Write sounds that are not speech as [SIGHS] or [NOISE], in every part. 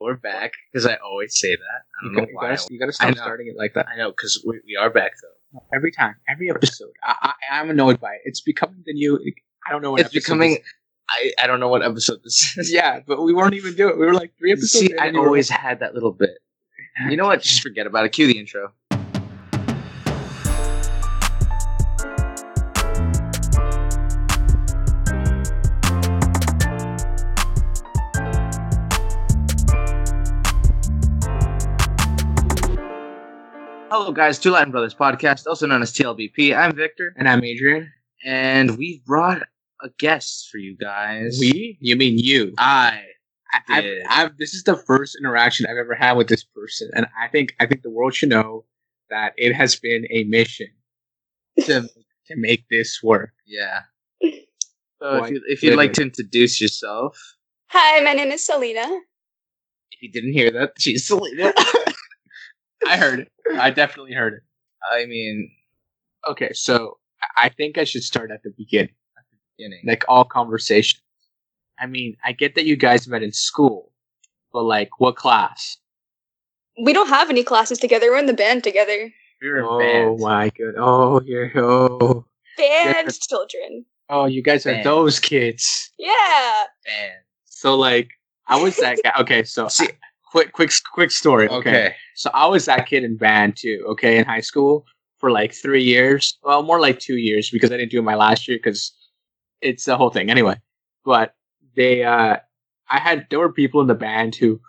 We're back because I always say that. I You don't know gotta, you why. gotta, you gotta stop starting it like that. I know because we, we are back though. Every time, every episode. I, I, I'm annoyed by it. It's becoming the new. I don't know what It's episode becoming. this- I, I don't know what episode this is. [LAUGHS] yeah, but we weren't even doing. it. We were like three episodes. See, I and we always had that little bit. You know what? Just forget about it. Cue the intro. Hello, guys. Two Latin Brothers podcast, also known as TLBP. I'm Victor, And I'm Adrian. and we've brought a guest for you guys. We? You mean you? I. I, I've. I've, this is the first interaction I've ever had with this person, and I think I think the world should know that it has been a mission to to make this work. Yeah. So if, you, if you'd like to introduce yourself, Hi, my name is Selena. if you didn't hear that, she's Selena. [LAUGHS] I heard it. I [LAUGHS] definitely heard it. I mean, Okay, so I- I think I should start at the beginning, beginning. like all conversations. I mean, I get that you guys met in school, but like, what class? We don't have any classes together. We're in the band together. we were oh, oh, oh band. my god! Oh, you're oh Band children. oh, you guys are those kids. Yeah. Band. So like, I was that [LAUGHS] guy. Okay, so See- quick, quick, quick story. Okay. Okay. so I was that kid in band too. Okay, in high school for like three years. Well, more like two years because I didn't do it my last year because it's the whole thing anyway. But they, uh I had there were people in the band who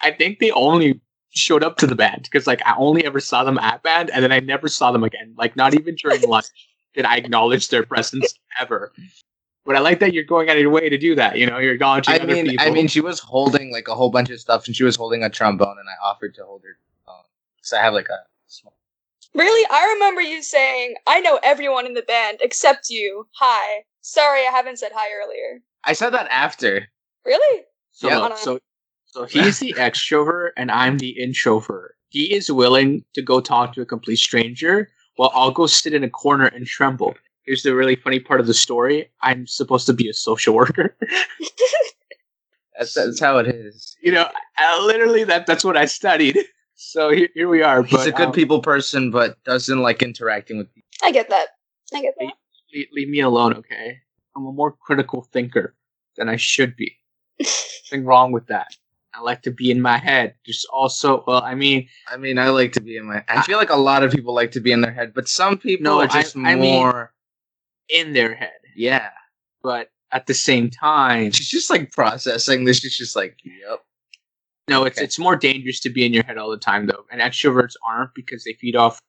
I think they only showed up to the band because like I only ever saw them at band and then I never saw them again. Like not even during [LAUGHS] lunch did I acknowledge their presence ever. But I like that you're going out of your way to do that. You know, you're acknowledging I other mean, people. I mean, she was holding like a whole bunch of stuff, and she was holding a trombone, and I offered to hold her. Um, because I have like a small. Really? I remember you saying, I know everyone in the band except you. Hi. Sorry, I haven't said hi earlier. I said that after. Really? So, Yeah. look, so, so he's the extrovert and I'm the introvert. He is willing to go talk to a complete stranger while I'll go sit in a corner and tremble. Here's the really funny part of the story. I'm supposed to be a social worker. [LAUGHS] That's, that's how it is. you know, I, literally that that's what I studied. So here, here we are. He's but, a good um, people person, but doesn't like interacting with people. I get that. I get that. leave, leave me alone, okay? I'm a more critical thinker than I should be. [LAUGHS] Nothing wrong with that. I like to be in my head. There's also, well, I mean, I mean, I like to be in my. I feel like a lot of people like to be in their head, but some people No, are just I- I mean- more. In their head. yeah. but at the same time, She's just like processing this. She's just like, yep. no, it's Okay. it's more dangerous to be in your head all the time though. And extroverts aren't because they feed off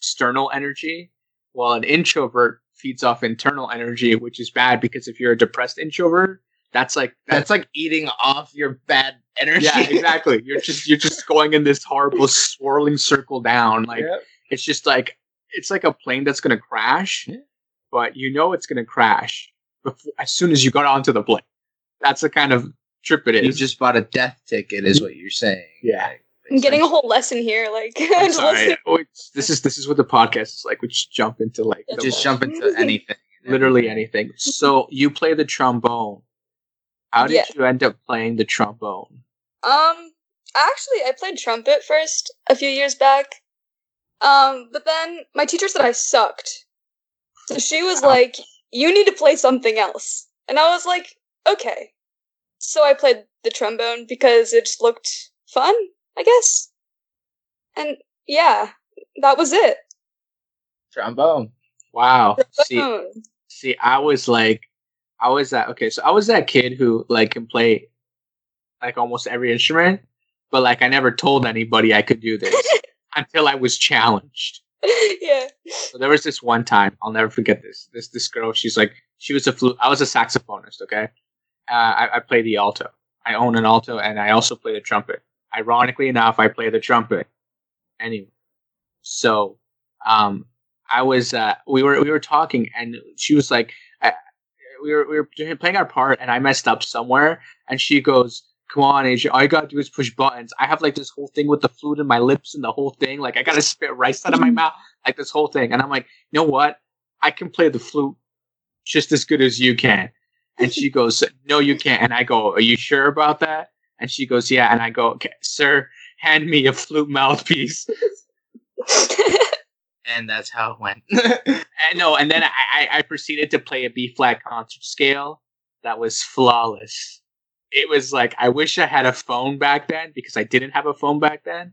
external energy, while an introvert feeds off internal energy, which is bad because if you're a depressed introvert, that's like That's like eating off your bad energy. yeah, exactly. You're just you're just [LAUGHS] going in this horrible swirling circle down. Like Yep. it's just like it's like a plane that's gonna crash, Yeah. But you know it's gonna crash before, as soon as you got onto the plane. That's the kind of trip it is. You just bought a death ticket, is what you're saying. Yeah. Like, I'm getting a whole lesson here. Like, [LAUGHS] I'm sorry. listening. Oh, it's- this is this is what the podcast is like. We just jump into like Just most- jump into anything. literally anything. So you play the trombone. How did Yeah. you end up playing the trombone? Um, actually, I played trumpet first a few years back. Um, but then my teacher said I sucked. So she was like, you need to play something else. And I was like, okay. So I played the trombone because it just looked fun, I guess. And yeah, that was it. trombone. Wow. See, see, I was like, I was that okay. So I was that kid who like can play like almost every instrument, but like I never told anybody I could do this [LAUGHS] until I was challenged. [LAUGHS] yeah. So there was this one time I'll never forget this. This this girl, she's like she was a flute. I was a saxophonist. Okay, uh, I, I play the alto. I own an alto, and I also play the trumpet. Ironically enough, I play the trumpet. Anyway, so um, I was uh, we were we were talking, and she was like, uh, we were we were playing our part, and I messed up somewhere, and she goes. Come on, Adrian. All you gotta do is push buttons. I have like this whole thing with the flute in my lips and the whole thing. Like I gotta [LAUGHS] spit rice out of my [LAUGHS] mouth like this whole thing. And I'm like, you know what? I can play the flute just as good as you can. And she [LAUGHS] goes, no, you can't. And I go, are you sure about that? And she goes, "Yeah." And I go, okay, "Sir, hand me a flute mouthpiece." and that's how it went. and no, and then I, I, I proceeded to play a B flat concert scale that was flawless. It was like I wish I had a phone back then because I didn't have a phone back then.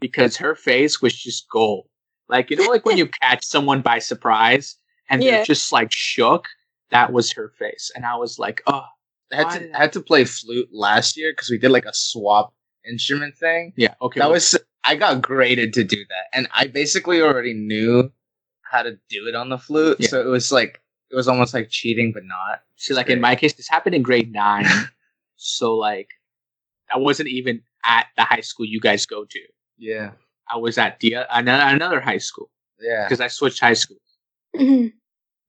Because her face was just gold. Like you know, like when you [LAUGHS] catch someone by surprise and Yeah. they're just like shook. That was her face, and I was like, oh, I had to I had to play flute last year because we did like a swap instrument thing. yeah, okay. That well, was I got graded to do that, and I basically already knew how to do it on the flute. Yeah. So it was like it was almost like cheating, but not. See, like in my case, this happened in grade nine. [LAUGHS] so like, I wasn't even at the high school you guys go to. Yeah, I was at the another another high school yeah. because I switched high school, Mhm.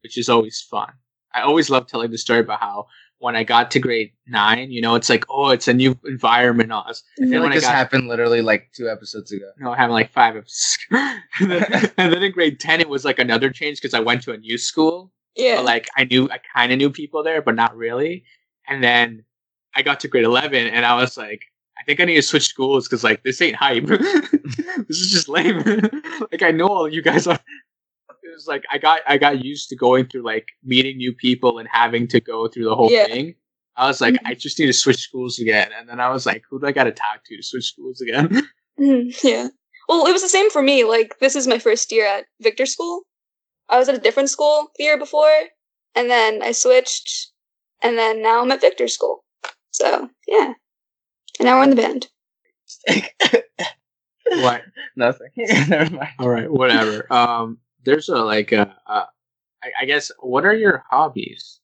which is always fun. I always love telling the story about how when I got to grade nine, you know, it's like, oh, it's a new environment. on us. I feel like when I this got- happened literally like two episodes ago. No, I having like five episodes. [LAUGHS] and, then, [LAUGHS] and then in grade ten, it was like another change because I went to a new school. yeah. but like I knew I kind of knew people there, but not really. And then I got to grade eleven, and I was like, I think I need to switch schools because like this ain't hype. [LAUGHS] this is just lame. [LAUGHS] like I know all you guys are. It was like I got I got used to going through like meeting new people and having to go through the whole Yeah. thing. I was like, Mhm. I just need to switch schools again, and then I was like, who do I got to talk to to switch schools again? [LAUGHS] Mhm, yeah. Well, it was the same for me. Like, this is my first year at Victor School. I was at a different school the year before, and then I switched, and then now I'm at Victor School. So, yeah. And now we're in the band. [LAUGHS] what? Nothing. [LAUGHS] Never mind. All right, whatever. Um, there's a like a, a I, I guess what are your hobbies?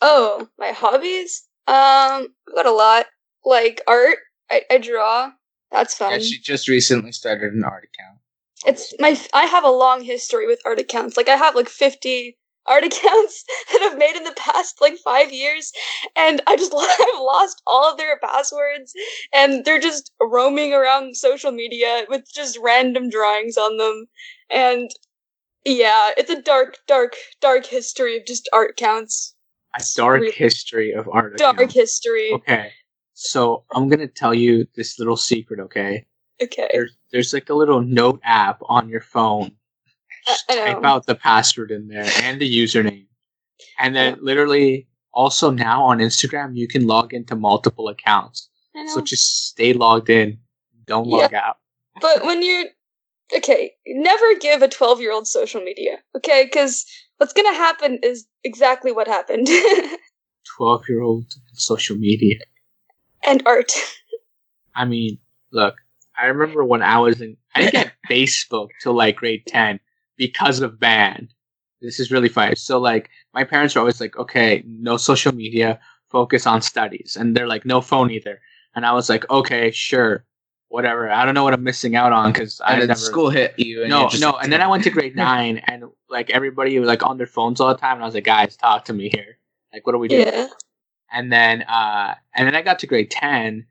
Oh, my hobbies? Um, I've got a lot. Like art. I, I draw. That's fun. Yeah, she just recently started an art account. It's my. I have a long history with art accounts. Like I have like fifty art accounts [LAUGHS] that I've made in the past like five years, and I just [LAUGHS] I've lost all of their passwords, and they're just roaming around social media with just random drawings on them, and yeah, it's a dark, dark, dark history of just art accounts. A dark Really history of art. Dark accounts. history. Okay, so I'm gonna tell you this little secret. Okay, Okay. there's there's like a little note app on your phone. I- Just I type out the password in there and the username, and then Yeah. literally also now on Instagram you can log into multiple accounts. So just stay logged in. Don't Yeah. log out. [LAUGHS] But when you're okay, never give a 12 year old social media, okay? Because what's gonna happen is exactly what happened. [LAUGHS] Twelve year old social media. and art. I mean, look, I remember when I was in, I didn't get [LAUGHS] Facebook till like grade 10 because of band. This is really funny. So, like, my parents were always like, okay, no social media, focus on studies. And they're like, no phone either. And I was like, okay, sure, whatever. I don't know what I'm missing out on because I And then never. school hit you. And no, no. like, And then I went to grade [LAUGHS] nine and like everybody was like on their phones all the time. And I was like, guys, talk to me here. Like, what are we doing? Yeah. and then uh and then I got to grade 10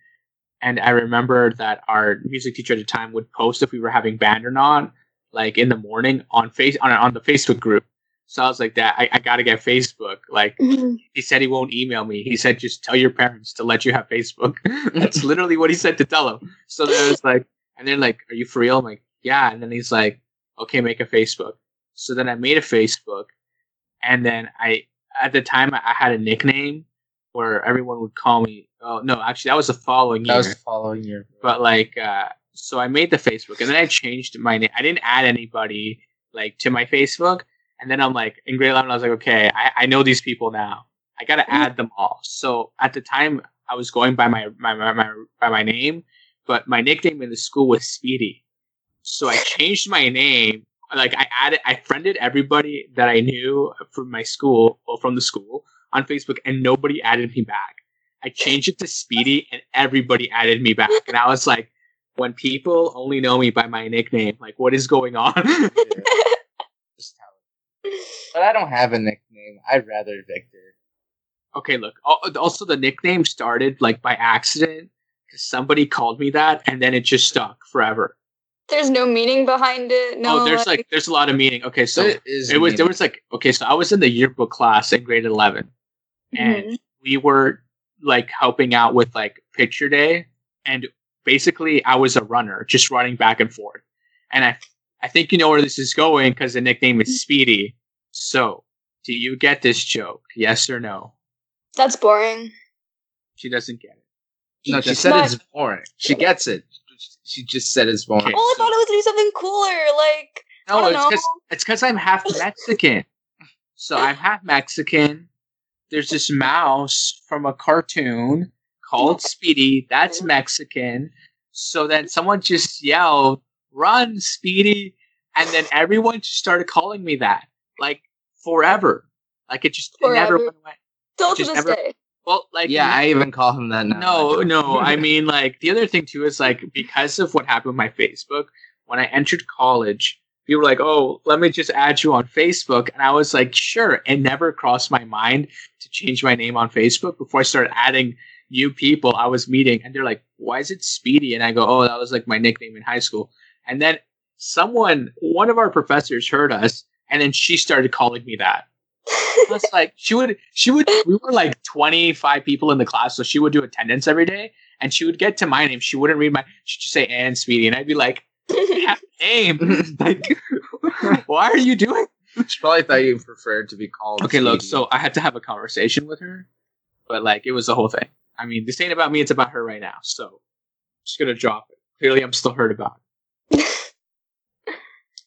and I remember that our music teacher at the time would post if we were having band or not like in the morning on face on on the Facebook group so I was like that I, I got to get Facebook like Mhm. he said he won't email me he said just tell your parents to let you have Facebook [LAUGHS] that's literally what he said to tell them so then it was like and then like are you for real I'm like yeah and then he's like okay make a Facebook so then I made a Facebook and then I at the time I I had a nickname where everyone would call me. Oh no, actually that was the following year. that was the following year. but like, uh, so I made the Facebook and then I changed my name. I didn't add anybody like to my Facebook. And then I'm like, in grade 11, I was like, okay, I, I know these people now. I got to mm. add them all. So at the time, I was going by my, my, my, my by my name, but my nickname in the school was Speedy. So I changed my name. Like I added, I friended everybody that I knew from my school or from the school on Facebook, and nobody added me back. I changed it to Speedy, and everybody added me back. And I was like, when people only know me by my nickname, like, what is going on? [LAUGHS] [LAUGHS] Just how But I don't have a nickname. I'd rather Victor. okay, look. Also, the nickname started like by accident because somebody called me that, and then it just stuck forever. There's no meaning behind it. No, oh, there's like, there's a lot of meaning. Okay, so it is. it was there was like okay, so I was in the yearbook class in grade eleven, and Mhm. we were like helping out with like picture day and basically I was a runner, just running back and forth. And I, I think you know where this is going because the nickname is Speedy. So, do you get this joke? Yes or no? That's boring. She doesn't get it. No, she said not- it's boring. She gets it. She just said it's boring. Well, I thought it was gonna be something cooler. Like I No, don't it's because it's because I'm half Mexican. so I'm half Mexican. There's this mouse from a cartoon called Speedy. That's Mexican. So then someone just yelled, "Run, Speedy!" And then everyone just started calling me that, like forever. Like it just it never went away. Still to just this never- day. Well, like yeah, I even call him that now. no, no. I [LAUGHS] mean, like the other thing too is like because of what happened with my Facebook when I entered college, people were like, "Oh, let me just add you on Facebook," and I was like, "Sure." It never crossed my mind to change my name on Facebook before I started adding new people I was meeting, and they're like, "Why is it Speedy?" And I go, "Oh, that was like my nickname in high school." And then someone, one of our professors, heard us, and then she started calling me that. I was like, she would, she would, we were like 25 people in the class, so she would do attendance every day, and she would get to my name. She wouldn't read my, she'd just say Ann Speedy, and I'd be like, [LAUGHS] name. [LAUGHS] like, why are you doing? She probably thought you preferred to be called. Okay, look, so I had to have a conversation with her, but like, it was the whole thing. I mean, this ain't about me, it's about her right now, so I'm just gonna drop it. Clearly, I'm still hurt about it. [LAUGHS]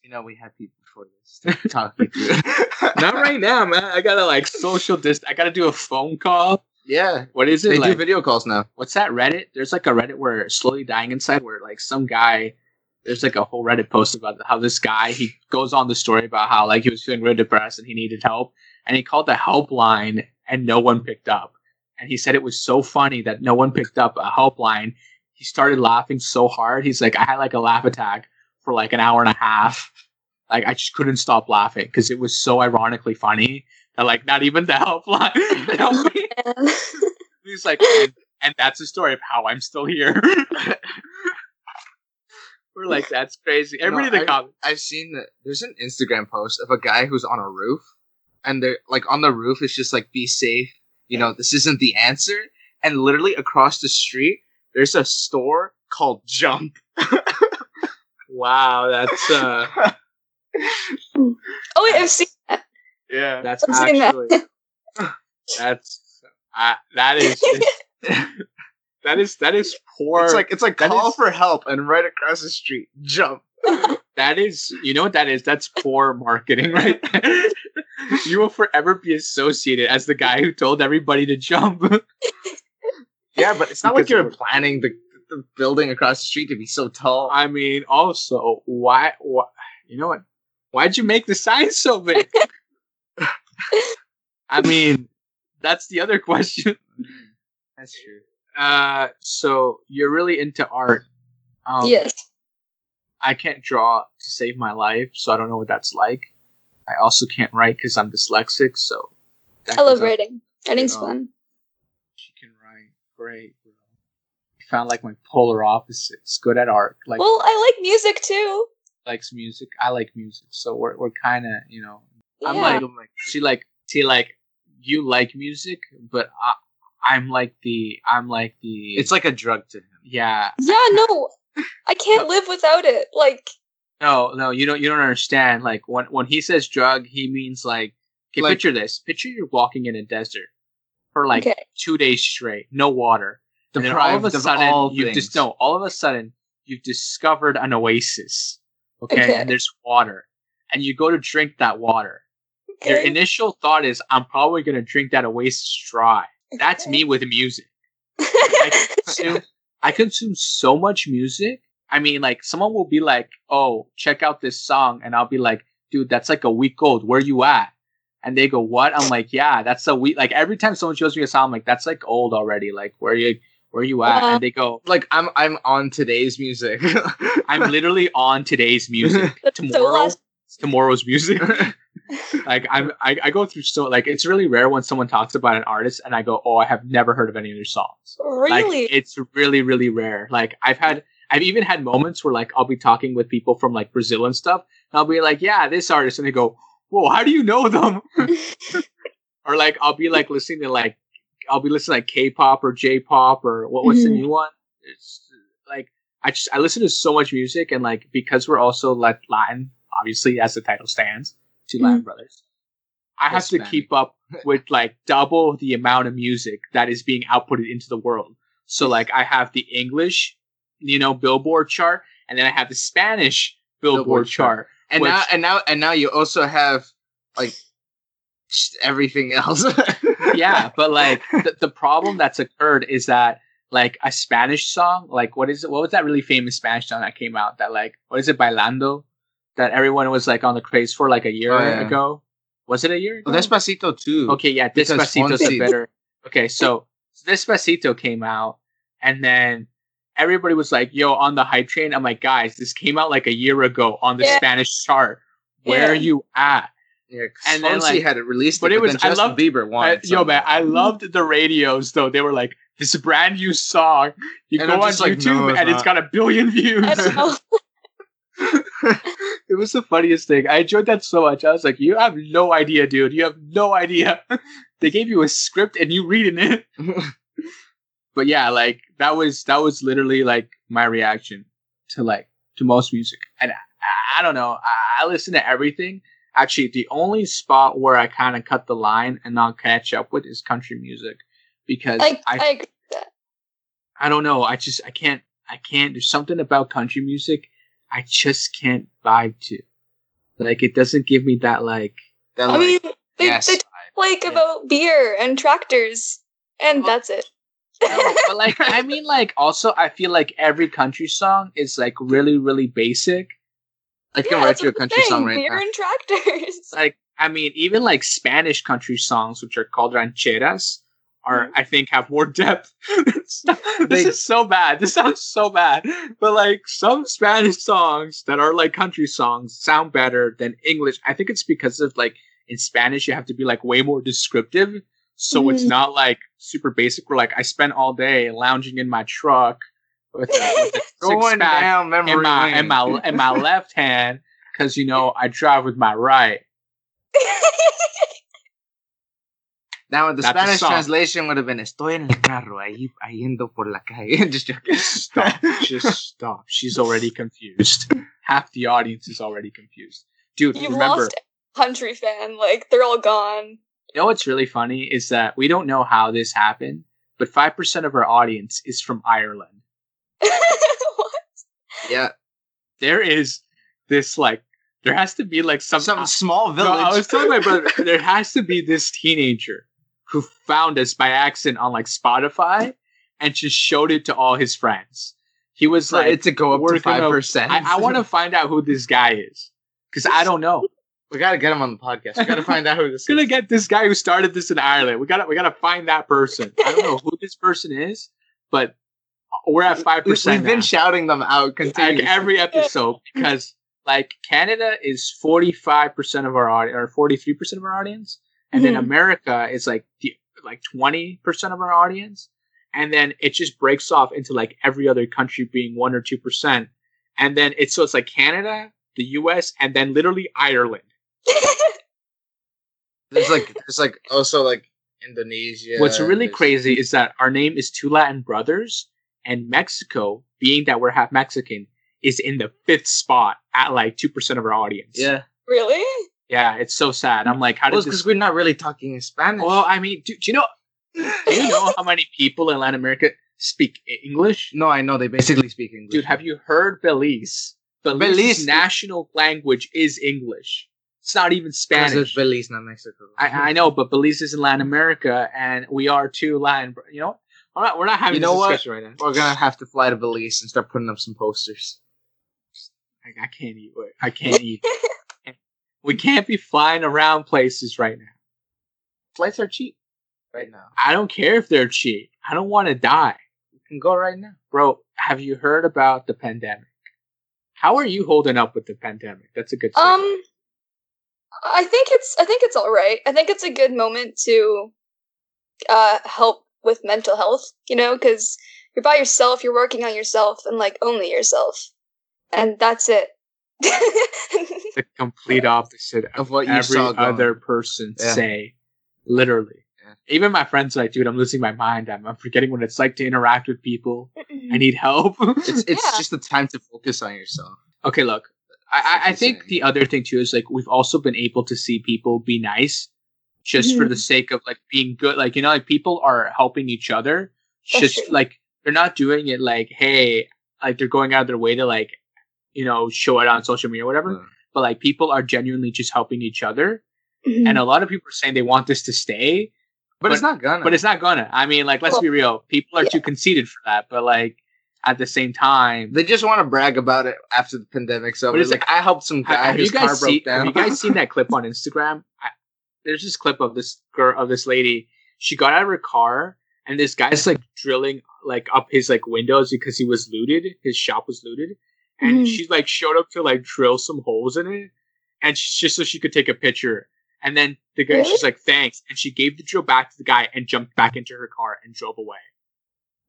you know we had people for this to talk you through. it. [LAUGHS] it. Not right now, man. I gotta like social dist. I gotta do a phone call. Yeah, What is it? they do video calls now. what's that Reddit? There's like a Reddit where slowly dying inside where like some guy there's like a whole Reddit post about how this guy he goes on the story about how like he was feeling really depressed and he needed help and he called the helpline and no one picked up. And he said it was so funny that no one picked up a helpline. He started laughing so hard. He's like, I had like a laugh attack for like an hour and a half. Like I just couldn't stop laughing because it was so ironically funny that like not even the helpline helped me. [LAUGHS] [LAUGHS] He's like, and, and that's the story of how I'm still here. [LAUGHS] We're like, that's crazy. Everybody in the I- comments. I've seen that there's an Instagram post of a guy who's on a roof, and they're like on the roof. It's just like be safe. You know, this isn't the answer. And literally across the street, there's a store called Jump. [LAUGHS] Wow, that's uh, oh wait, I've seen that. Yeah, that's I've seen that. actually that's uh, that is [LAUGHS] that is that is poor. it's like it's like that call is- for help, and right across the street, Jump. [LAUGHS] that is you know what that is. That's poor marketing, right? there. [LAUGHS] you will forever be associated as the guy who told everybody to jump. [LAUGHS] Yeah, but it's not like you're we're- planning the, the building across the street to be so tall. I mean, also, why, why? You know what? Why'd you make the sign so big? [LAUGHS] I mean, that's the other question. That's true. Uh, so you're really into art. Um, yes. I can't draw to save my life, so I don't know what that's like. I also can't write because I'm dyslexic, so. that I love goes up- writing. Writing's fun. She can write. Great, bro. You found like my polar opposites. Good at art. Like Well, I like music too. likes music. I like music, so we're we're kind of you know. I'm Yeah. like, I'm like she like see like you like music, but I, I'm like the I'm like the It's like a drug to him. yeah yeah, no, I can't [LAUGHS] live without it. Like, no no you don't you don't understand. Like when when he says drug he means like okay Like- picture this. Picture you're walking in a desert for like okay, two days straight no water. And then all of a Deprived of sudden all you've just no all of a sudden you've discovered an oasis okay, Okay. and there's water. And you go to drink that water. Your initial thought is i'm probably going to drink that oasis dry. That's me with music. [LAUGHS] I consume, I consume so much music i mean like someone will be like oh check out this song and i'll be like dude that's like a week old where you at and they go what i'm like yeah that's a week like every time someone shows me a song I'm like that's like old already like where you where you at Uh-huh. and they go Like I'm I'm on today's music. [LAUGHS] i'm literally on today's music That's [LAUGHS] so tomorrow last- tomorrow's music [LAUGHS] like I'm, I, I go through so like it's really rare when someone talks about an artist and I go, oh, I have never heard of any of their songs. Like really. it's really really rare. Like I've had I've even had moments where like I'll be talking with people from like Brazil and stuff, and I'll be like, yeah, this artist, and they go, whoa, how do you know them? [LAUGHS] [LAUGHS] or like I'll be like listening to like I'll be listening to like K-pop or J-pop or what what's the Mhm. new one? It's like I just I listen to so much music and like because we're also like Latin, obviously as the title stands, two Latin brothers. I have to Hispanic. keep up with like double the amount of music that is being outputted into the world. So like I have the English, you know, Billboard chart, and then I have the Spanish Billboard, Billboard chart. chart. and Which- now and now and now you also have like everything else. [LAUGHS] yeah, but like the, the problem that's occurred is that like a Spanish song, like what is it? What was that really famous Spanish song that came out? That like what is it? Bailando, that everyone was like on the craze for like a year Oh, yeah. ago. Was it a year? Ago? Well, Despacito too. Okay, yeah, Despacito's better. Okay, so Despacito came out, and then everybody was like, "Yo, on the hype train." I'm like, guys, this came out like a year ago on the Yeah. Spanish chart. Where Yeah. are you at? Yeah, And and then, then like- had it released, but it, it was- then I Justin loved- Bieber I, yo, man, I loved the radios though. They were like, "This brand new song. You And go on like, YouTube no, it's and it's got a billion views." I don't know. [LAUGHS] [LAUGHS] it was the funniest thing. I enjoyed that so much. I was like, "You have no idea, dude. You have no idea." [LAUGHS] they gave you a script and you reading it. But yeah, like that was that was literally like my reaction to like to most music, and I, I don't know. I, I listen to everything. Actually, the only spot where I kind of cut the line and not catch up with is country music because I, I, I agree with that. I don't know. I just I can't I can't. There's something about country music I just can't vibe to. Like it doesn't give me that like. That, I like, mean, they, yes, they talk like Yeah. about beer and tractors, and Oh. that's it. No, but like [LAUGHS] I mean like also I feel like every country song is like really really basic. I can Yeah, write you a country song right beer now. and tractors. Like I mean even like Spanish country songs which are called rancheras are I think have more depth. [LAUGHS] this They- is so bad. This sounds so bad. But like some Spanish songs that are like country songs sound better than English. I think it's because of like in Spanish you have to be like way more descriptive. So it's Mhm. not like super basic. Where like I spent all day lounging in my truck with a, with a [LAUGHS] six-pack down memory in my lane. in my in my left hand because you know I drive with my right. Now the That's Spanish song. translation would have been "Estoy en el carro, ahí, ahí yendo por la calle." [LAUGHS] Just joking. Stop, just [LAUGHS] stop. She's already confused. Half the audience is already confused, dude. You've remember, lost country fan. Like they're all gone. You know what's really funny is that we don't know how this happened, but five percent of our audience is from Ireland. [LAUGHS] What? yeah, There is this like, there has to be like some. some small No, village. I was telling my brother [LAUGHS] there has to be this teenager who found us by accident on like Spotify and just showed it to all his friends. He was for like, it to go up to five gonna- percent. I, I want to find out who this guy is because I don't know. We gotta get him on the podcast. We gotta find out who this We're [LAUGHS] gonna is. get this guy who started this in Ireland. We gotta we gotta find that person. I don't know who this person is, but we're at five percent. We've been shouting them out like every episode because like Canada is forty five percent of our audience or forty three percent of our audience, and then Mhm. America is like the like twenty percent of our audience, and then it just breaks off into like every other country being one or two percent, and then it's so it's like Canada, the U.S., and then literally Ireland. There's like there's like also like Indonesia. What's really crazy is that our name is Two Latin Brothers, and Mexico, being that we're half Mexican, is in the fifth spot at like two percent of our audience. Yeah, really? yeah, it's so sad. I'm like, how well, does because this? we're not really talking in Spanish. Well, I mean, do, do you know? Do you know how many people in Latin America speak English? no, I know they basically speak English. Dude, have you heard Belize? Belize's Belize- national language is English. It's not even Because Spanish. it's Belize, not Mexico. I, I know, but Belize is in Latin America, and we are too Latin. You know, what? we're not. Having You know this what? discussion right now. We're gonna have to fly to Belize and start putting up some posters. I, I can't eat. I can't eat. [LAUGHS] we can't be flying around places right now. Flights are cheap right now. I don't care if they're cheap. I don't want to die. We can go right now. Bro, have you heard about the pandemic? How are you holding up with the pandemic? That's a good segue. Um, I think it's I think it's all right. I think it's a good moment to uh help with mental health. You know, because you're by yourself, you're working on yourself, and like only yourself, and that's it. [LAUGHS] the complete opposite of, Of what you every saw going. other person Yeah. say. Literally. Even my friends are like, dude, I'm losing my mind. I'm, I'm forgetting what it's like to interact with people. I need help. It's it's Yeah. just the time to focus on yourself. okay, look, I, I, I think the other thing too is like we've also been able to see people be nice just for Mhm. the sake of like being good. Like you know, like people are helping each other. That's Just true. like they're not doing it like, hey, like they're going out of their way to like, you know, show it on social media or whatever. Mm. But like people are genuinely just helping each other, Mhm. and a lot of people are saying they want this to stay, But, it's not gonna. but it's not gonna. I mean, like, let's Well, be real. People are yeah. too conceited for that. But like, at the same time, They just want to brag about it after the pandemic. So But it's is like I helped some have, guy have whose you guys car seen? broke down. Have you guys [LAUGHS] seen that clip on Instagram? I, there's this clip of this girl of this lady. She got out of her car, and this guy's like drilling like up his like windows because he was looted. His shop was looted, and Mhm. she like showed up to like drill some holes in it, and she's just so she could take a picture. And then the guy, Really? she's like, "Thanks," and she gave the drill back to the guy and jumped back into her car and drove away.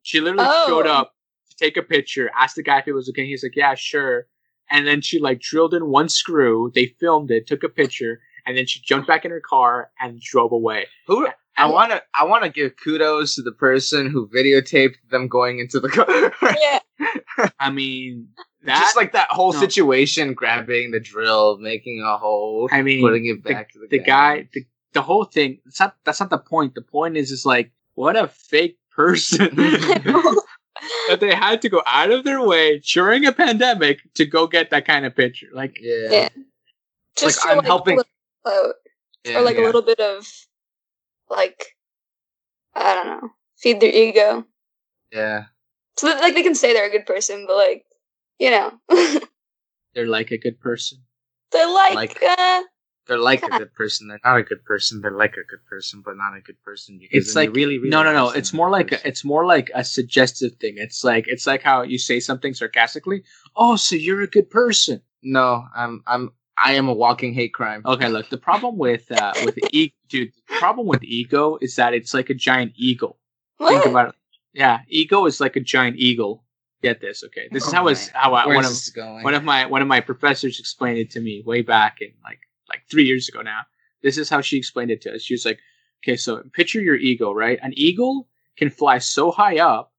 She literally showed Oh. up to take a picture, asked the guy if it was okay. He's like, "Yeah, sure." And then she like drilled in one screw. They filmed it, took a picture, and then she jumped back in her car and drove away. Who I want to I want to give kudos to the person who videotaped them going into the car. yeah. [LAUGHS] I mean, that just like that whole no. situation, grabbing the drill, making a hole, I mean, putting it back to the, the guy, the, the whole thing. It's not. That's not the point. The point is, is like, what a fake person [LAUGHS] [LAUGHS] that they had to go out of their way during a pandemic to go get that kind of picture. Like, Yeah, Yeah. Just Like, for, I'm helping- a little Yeah, or like yeah. a little bit of like I don't know, feed their ego. yeah. So that like they can say they're a good person, but like you know, [LAUGHS] they're like a good person. they're like, Like- uh, They're like a good person. They're not a good person. They're like a good person, but not a good person. Because It's like really, really no, no, no. It's more like person. a, it's more like a suggestive thing. It's like it's like how you say something sarcastically. Oh, so you're a good person. no. I'm I'm I am a walking hate crime. Okay, look. The problem with uh, with e- dude, the problem with ego is that it's like a giant eagle. Think about it. Yeah, ego is like a giant eagle. Get this, okay? This is Oh, how it's man. how I, Where's one of going? one of my one of my professors explained it to me way back in like like three years ago now. This is how she explained it to us. She was like, "Okay, so picture your eagle, right? An eagle can fly so high up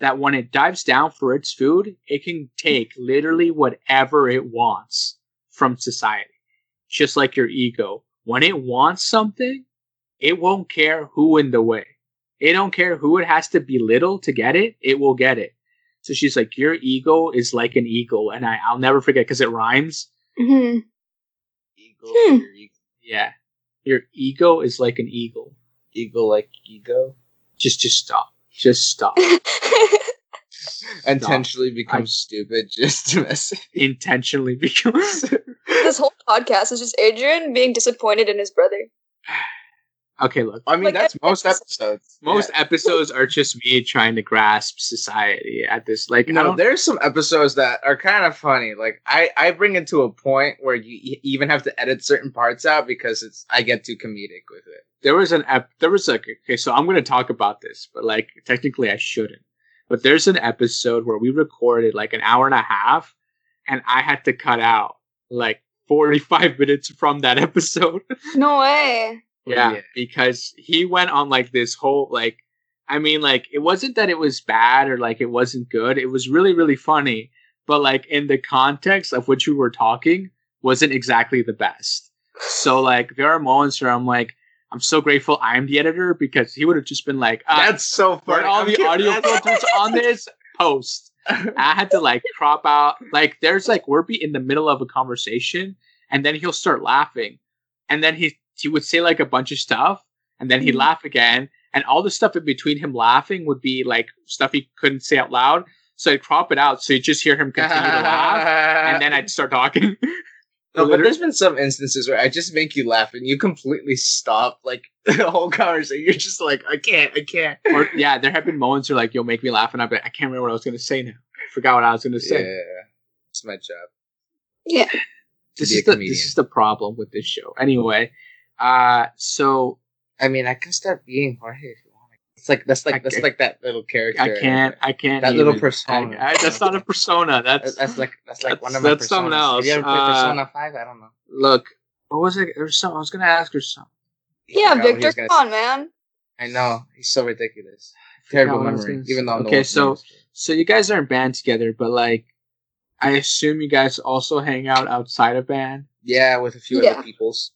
that when it dives down for its food, it can take literally whatever it wants from society. Just like your ego, when it wants something, it won't care who in the way. It don't care who it has to belittle to get it. It will get it." So she's like, "Your ego is like an eagle," and I, I'll never forget because it rhymes. hmm eagle, Hmm. your e- Yeah, your ego is like an eagle. eagle like ego. Just, just stop. Just stop. [LAUGHS] [LAUGHS] Intentionally become stupid just to mess. Intentionally because. [LAUGHS] this whole podcast is just Adrian being disappointed in his brother. [SIGHS] okay, look. I mean, Like, that's most that's- episodes. Most Yeah. episodes are just me trying to grasp society at this. Like, I No, there's some episodes that are kind of funny. Like I, I bring it to a point where you even have to edit certain parts out because it's I get too comedic with it. There was an ep. There was like. Okay, so I'm going to talk about this, but like, technically, I shouldn't. But there's an episode where we recorded like an hour and a half, and I had to cut out like 45 [LAUGHS] minutes from that episode. No way. Yeah, Yeah. because he went on like this whole like I mean like it wasn't that it was bad or like it wasn't good. It was really really funny, but like in the context of which we were talking wasn't exactly the best. So [SIGHS] like there are moments where I'm like I'm so grateful I'm the editor because he would have just been like uh, That's so funny. all I'm the kidding. audio filters on this post. I had to like crop out like there's like we're be in the middle of a conversation and then he'll start laughing and then he he would say like a bunch of stuff and then he'd Mhm. laugh again and all the stuff in between him laughing would be like stuff he couldn't say out loud so I'd crop it out so you just hear him continue to laugh and then I'd start talking [LAUGHS] No, but there's been some instances where I just make you laugh and you completely stop like [LAUGHS] the whole conversation. You're just like, I can't, I can't. or yeah there have been moments where like you'll make me laugh and I'll be like, I can't remember what I was gonna say now I forgot what I was gonna say Yeah, it's my job. Yeah. this is the comedian. this is the problem with this show anyway uh so I mean, I can start being Jorge if you want. It's like that's like I that's can't- like that little character. I can't. I can't. That little persona. I, I, that's not a persona. That's, That's, that's like that's like one of my that's something personas. else. Have you ever played Uh, Persona Five? I don't know. look. What was it? There was some. I was gonna ask her something. Yeah, forgot what Victor, come on, man. I know he's so ridiculous. Terrible what I was memory. Even though I'm Okay, one so- So you guys are in band together, but like, I assume you guys also hang out outside of band. yeah, with a few Yeah. other peoples.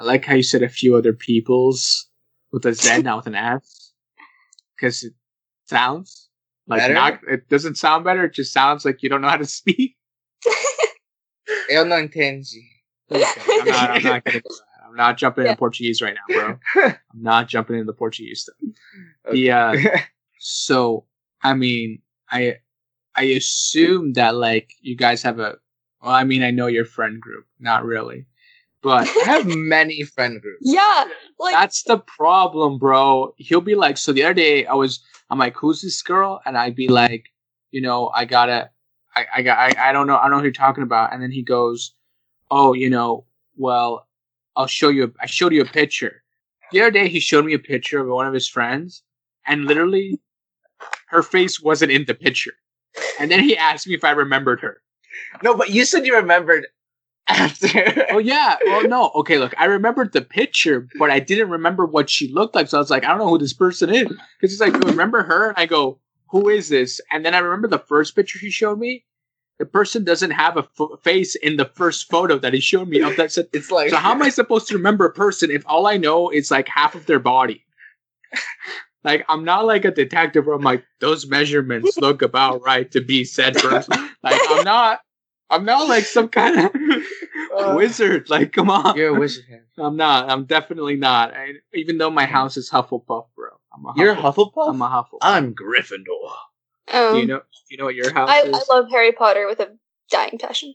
I like how you said a few other peoples with a Z, [LAUGHS] not with an S, because it sounds like Better? not. It doesn't sound better. It just sounds like you don't know how to speak. [LAUGHS] Eu não entendi. Okay, I'm not. I'm not gonna. [LAUGHS] do that. I'm not jumping Yeah. into Portuguese right now, bro. I'm not jumping into Portuguese stuff. The uh, so I mean, I I assume that like you guys have a. Well, I mean, I know your friend group, not really, but I have [LAUGHS] many friend groups. yeah, like That's the problem, bro. He'll be like, so the other day I was, I'm like, who's this girl? And I'd be like, you know, I gotta, I, I got, I, I don't know, I don't know who you're talking about. And then he goes, oh, you know, well, I'll show you. I showed you a picture. The other day he showed me a picture of one of his friends, and literally, her face wasn't in the picture. And then he asked me if I remembered her. No, but you said you remembered after. Oh yeah. Well, no. Okay, look, I remembered the picture, but I didn't remember what she looked like. So I was like, I don't know who this person is. Because he's like, "You remember her? And I go, who is this? And then I remember the first picture he showed me. The person doesn't have a f- face in the first photo that he showed me of that. Set. [LAUGHS] It's like So how am I supposed to remember a person if all I know is like half of their body? [LAUGHS] Like I'm not like a detective where I'm like those measurements look about right to be said person. [LAUGHS] Like I'm not. I'm not like some kind of Wizard. Like come on. You're a wizard. I'm not. I'm definitely not. I, even though my house is Hufflepuff, bro. I'm a Hufflepuff. You're a Hufflepuff. Hufflepuff. I'm a Hufflepuff. I'm Gryffindor. um, do you know? Do you know what your house I, is? I love Harry Potter with a dying passion.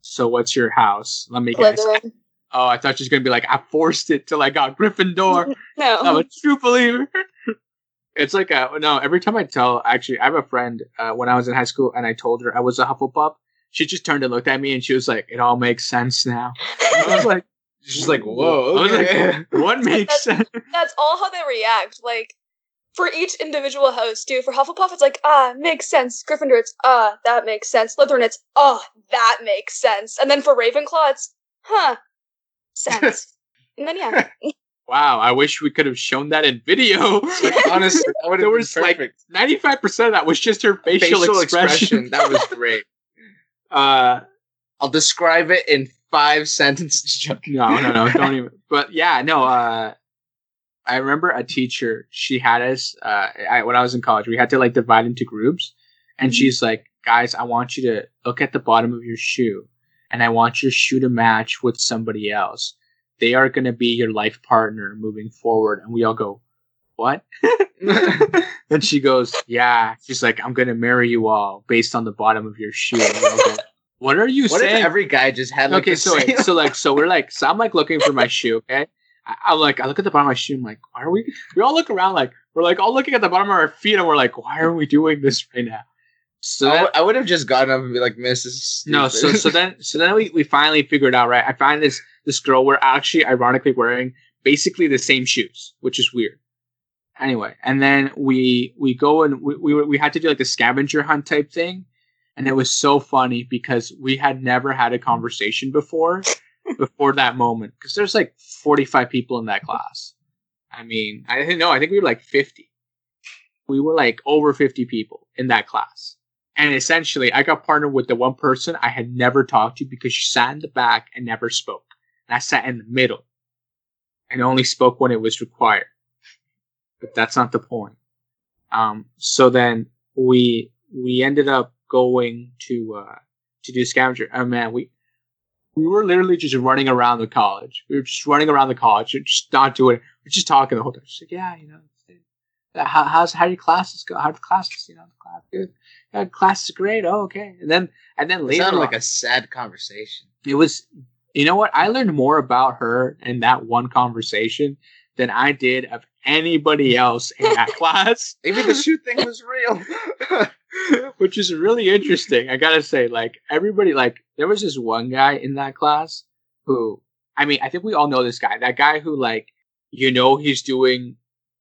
so what's your house? Let me guess. Slytherin. Oh, I thought she was gonna be like, I forced it till I got Gryffindor. [LAUGHS] No. I'm a true believer. [LAUGHS] It's like a no. Every time I tell, actually, I have a friend uh, when I was in high school, and I told her I was a Hufflepuff. She just turned and looked at me, and she was like, "It all makes sense now." I was like, She's like, whoa. [LAUGHS] I was Okay. like, [LAUGHS] "What makes sense?" That's all how they react. Like for each individual host, too. For Hufflepuff, it's like ah, makes sense. Gryffindor, it's ah, that makes sense. Slytherin, it's ah, that makes sense. And then for Ravenclaw, it's huh, sense. [LAUGHS] and then yeah, Wow, I wish we could have shown that in video. Honestly, that would There have been was, like. Ninety-five percent of that was just her facial, expression. That was great. Uh, I'll describe it in five [LAUGHS] sentences. No, no, no, don't even. But yeah, no. Uh, I remember a teacher. She had us. Uh, I, when I was in college, we had to like divide into groups, and Mhm. she's like, "Guys, I want you to look at the bottom of your shoe, and I want your shoe to match with somebody else. They are going to be your life partner moving forward." And we all go, "What?" [LAUGHS] and she goes, "Yeah." She's like, "I'm going to marry you all based on the bottom of your shoe." And we all go, what are you what saying? if every guy just had like okay, so wait, so like so we're like so I'm like looking for my shoe. Okay, I, I'm like I look at the bottom of my shoe. I'm like, why are we? We all look around like we're like all looking at the bottom of our feet, and we're like, why are we doing this right now? So I would- I would have just gotten up and be like, "Mrs." no, so so then so then we, we finally figured out right. I find this this girl. We're actually ironically wearing basically the same shoes, which is weird. Anyway, and then we we go and we we, we had to do like the scavenger hunt type thing, and it was so funny because we had never had a conversation before [LAUGHS] before that moment because there's like 45 people in that class. I mean, I didn't know. I think we were like 50. We were like over 50 people in that class. And essentially, I got partnered with the one person I had never talked to because she sat in the back and never spoke. And I sat in the middle and only spoke when it was required. But that's not the point. Um, so then we we ended up going to uh, to do scavenger. Oh man, we we were literally just running around the college. We were just running around the college, just not doing. We're just talking the whole time. Just like, yeah, you know, how how's how do your classes go? How do the classes? You know, the class good. Yeah, class is great. Oh, okay. And then and then it later, sounded on, like a sad conversation. it was. You know what? I learned more about her in that one conversation than I did of anybody else in that [LAUGHS] class. Maybe the shoe thing was real. [LAUGHS] which is really interesting. I gotta say, like everybody, like there was this one guy in that class who, I mean, I think we all know this guy. That guy who, like, you know, he's doing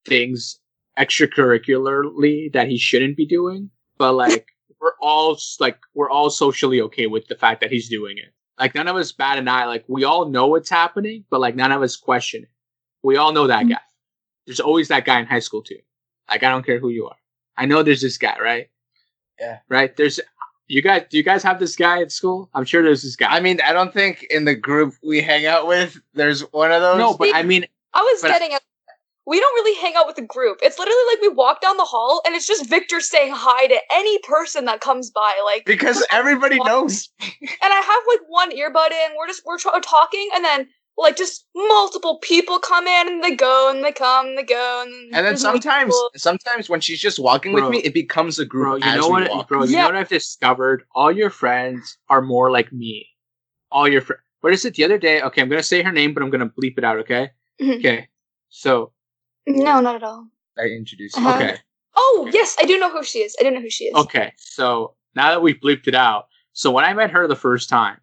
things extracurricularly that he shouldn't be doing, but like [LAUGHS] we're all like we're all socially okay with the fact that he's doing it. Like none of us bat an eye. Like we all know what's happening, but like none of us question it. We all know that mm-hmm. guy. there's always that guy in high school too. Like I don't care who you are. I know there's this guy, right? Yeah. Right. There's you guys. Do you guys have this guy at school? I'm sure there's this guy. I mean, I don't think in the group we hang out with, there's one of those. no, but I mean, I was getting at. We don't really hang out with the group. It's literally like we walk down the hall and it's just Victor saying hi to any person that comes by. Like, because everybody [LAUGHS] knows. and I have like one earbud in. We're just we're tr- talking, and then like just multiple people come in and they go and they come and they go and, And then sometimes, people. sometimes when she's just walking Bro. with me, it becomes a group bro, group. you as know we what, walk. bro? You Yeah. know what I've discovered? All your friends are more like me. All your friends. What is it? The other day. Okay, I'm gonna say her name, but I'm gonna bleep it out. Okay. Mhm. Okay. So no, not at all. I introduced Uh-huh. okay. Oh yes, I do know who she is. I do know who she is. Okay, so now that we've bleeped it out, so when I met her the first time,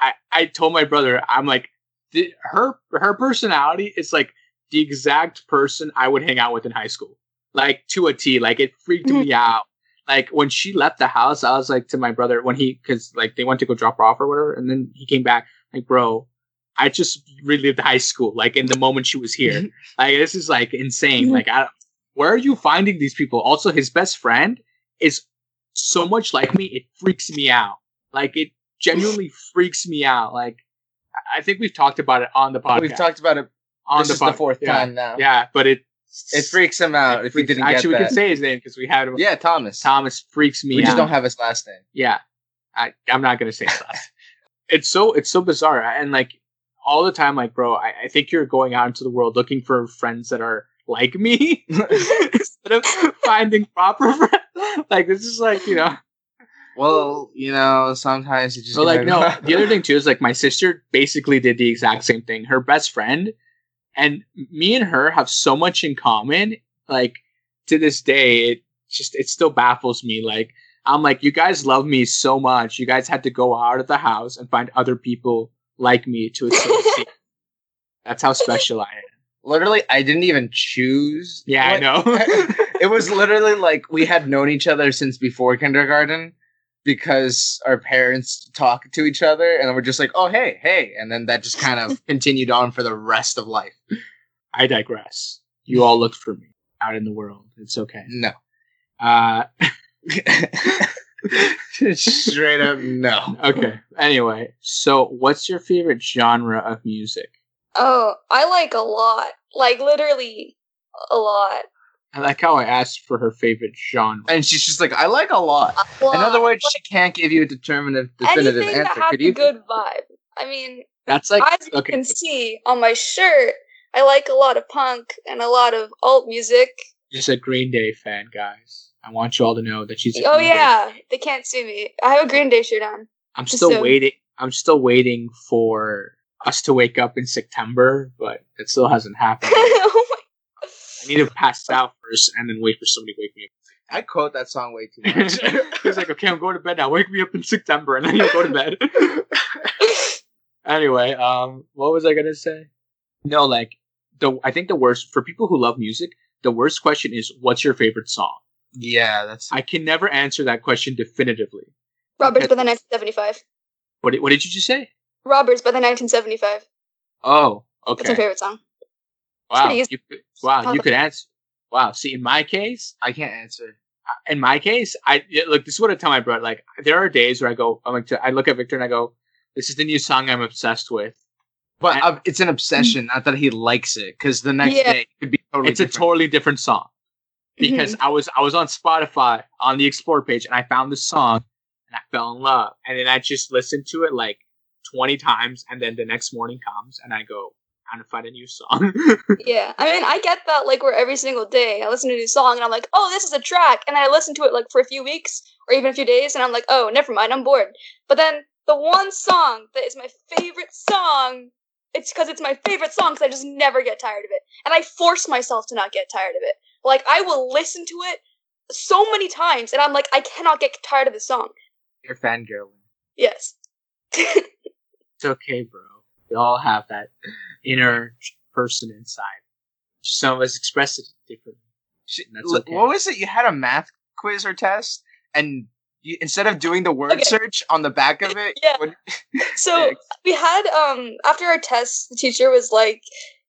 I I told my brother, I'm like, the, her her personality is like the exact person I would hang out with in high school, like to a T. Like it freaked mm-hmm. me out. Like when she left the house, I was like to my brother when he because like they went to go drop her off or whatever, and then he came back like, bro. I just relived high school, like in the moment she was here. [LAUGHS] like this is like insane. Like, I, where are you finding these people? Also, his best friend is so much like me, it freaks me out. Like it genuinely freaks me out. Like I- think we've talked about it on the podcast. We've talked about it. on this the is the fourth yeah, time now. Yeah, but it It freaks him out if we didn't actually we that. can say his name because we had him. yeah, Thomas. Thomas freaks me we out. just don't have his last name. yeah, I I'm not gonna say that. it's so it's so bizarre and like all the time, like bro, I, I think you're going out into the world looking for friends that are like me [LAUGHS] [LAUGHS] instead of finding proper friends. Like this is like you know. Well, you know, sometimes you just. So like no, the other [LAUGHS] thing too is like my sister basically did the exact same thing. Her best friend and me and her have so much in common. Like to this day, it just it still baffles me. Like I'm like, you guys love me so much. You guys had to go out of the house and find other people like me to associate. [LAUGHS] That's how special I am. literally, I didn't even choose. Yeah, I know. [LAUGHS] it was literally like we had known each other since before kindergarten because our parents talk to each other and we're just like, oh hey, hey, and then that just kind of [LAUGHS] continued on for the rest of life. I digress. You all looked for me out in the world. It's okay. No. Uh, [LAUGHS] Straight up no. okay. Anyway, so what's your favorite genre of music? Oh, I like a lot. Like literally a lot. I like how I asked for her favorite genre. And she's just like, I like a lot. Uh, a lot. In other words, she can't give you a determinative, definitive anything answer. that has Could a you? good vibe. I mean, That's like as you okay. can see on my shirt, I like a lot of punk and a lot of alt music. Just a Green Day fan, guys. I want you all to know that she's. a Oh Green Day yeah, they can't see me. I have a Green Day shirt on. I'm still so- waiting. I'm still waiting for us to wake up in September, but it still hasn't happened. [LAUGHS] oh my. I need to pass out first and then wait for somebody to wake me up. I quote that song way too [LAUGHS] much. He's like, okay, I'm going to bed now. Wake me up in September, and then you go to bed. [LAUGHS] anyway, um, what was I gonna say? No, like the I think the worst for people who love music, the worst question is, what's your favorite song? yeah, that's. I can never answer that question definitively. Robbers by the 1975. What did, what did you just say? Robbers by the 1975. Oh, okay. That's my favorite song. Wow, you, could- wow, you could answer. Wow. See, in my case, I can't answer. in my case, I look. This is what I tell my brother. Like, there are days where I go, I'm like, I look at Victor and I go, "This is the new song I'm obsessed with." But And- uh, it's an obsession, not that he likes it. Because the next Yeah. day it could be totally. it's a different. totally different song because I was I was on Spotify on the explore page and I found this song and I fell in love and then I just listened to it like 20 times and then the next morning comes and I go I'm gonna find a new song. [LAUGHS] Yeah, I mean, I get that like where every single day I listen to a new song and I'm like, oh, this is a track, and I listen to it like for a few weeks or even a few days, and I'm like, oh, never mind, I'm bored. But then the one song that is my favorite song, it's because it's my favorite song because I just never get tired of it, and I force myself to not get tired of it. Like I will listen to it so many times, and I'm like, I cannot get tired of the song. You're fangirling. Yes. [LAUGHS] it's okay, bro. We all have that inner person inside. Some of us express it differently. That's okay. What was it? You had a math quiz or test, and you, instead of doing the word Okay. search on the back of it, Yeah. what- [LAUGHS] So we had um after our test, the teacher was like,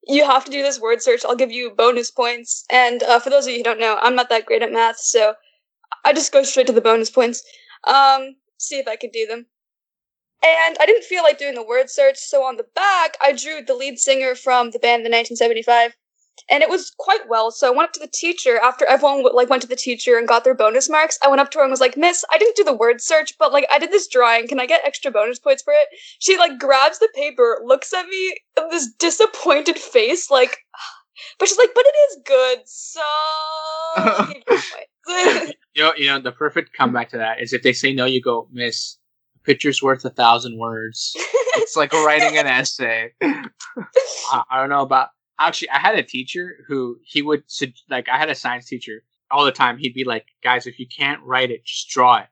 you have to do this word search. I'll give you bonus points. And uh, for those of you who don't know, I'm not that great at math, so I just go straight to the bonus points. Um, see if I can do them. And I didn't feel like doing the word search, so on the back, I drew the lead singer from the band in 1975 and it was quite well. So I went up to the teacher after everyone like went to the teacher and got their bonus marks. I went up to her and was like, "Miss, I didn't do the word search, but like I did this drawing. Can I get extra bonus points for it?" She like grabs the paper, looks at me with this disappointed face, like, [SIGHS] but she's like, "But it is good, so." [LAUGHS] [LAUGHS] you know, you know, the perfect comeback to that is if they say no, you go, "Miss, a picture's worth a thousand words." it's like [LAUGHS] writing an essay. I, I don't know about actually i had a teacher who he would like i had a science teacher all the time. He'd be like guys if you can't write it just draw it.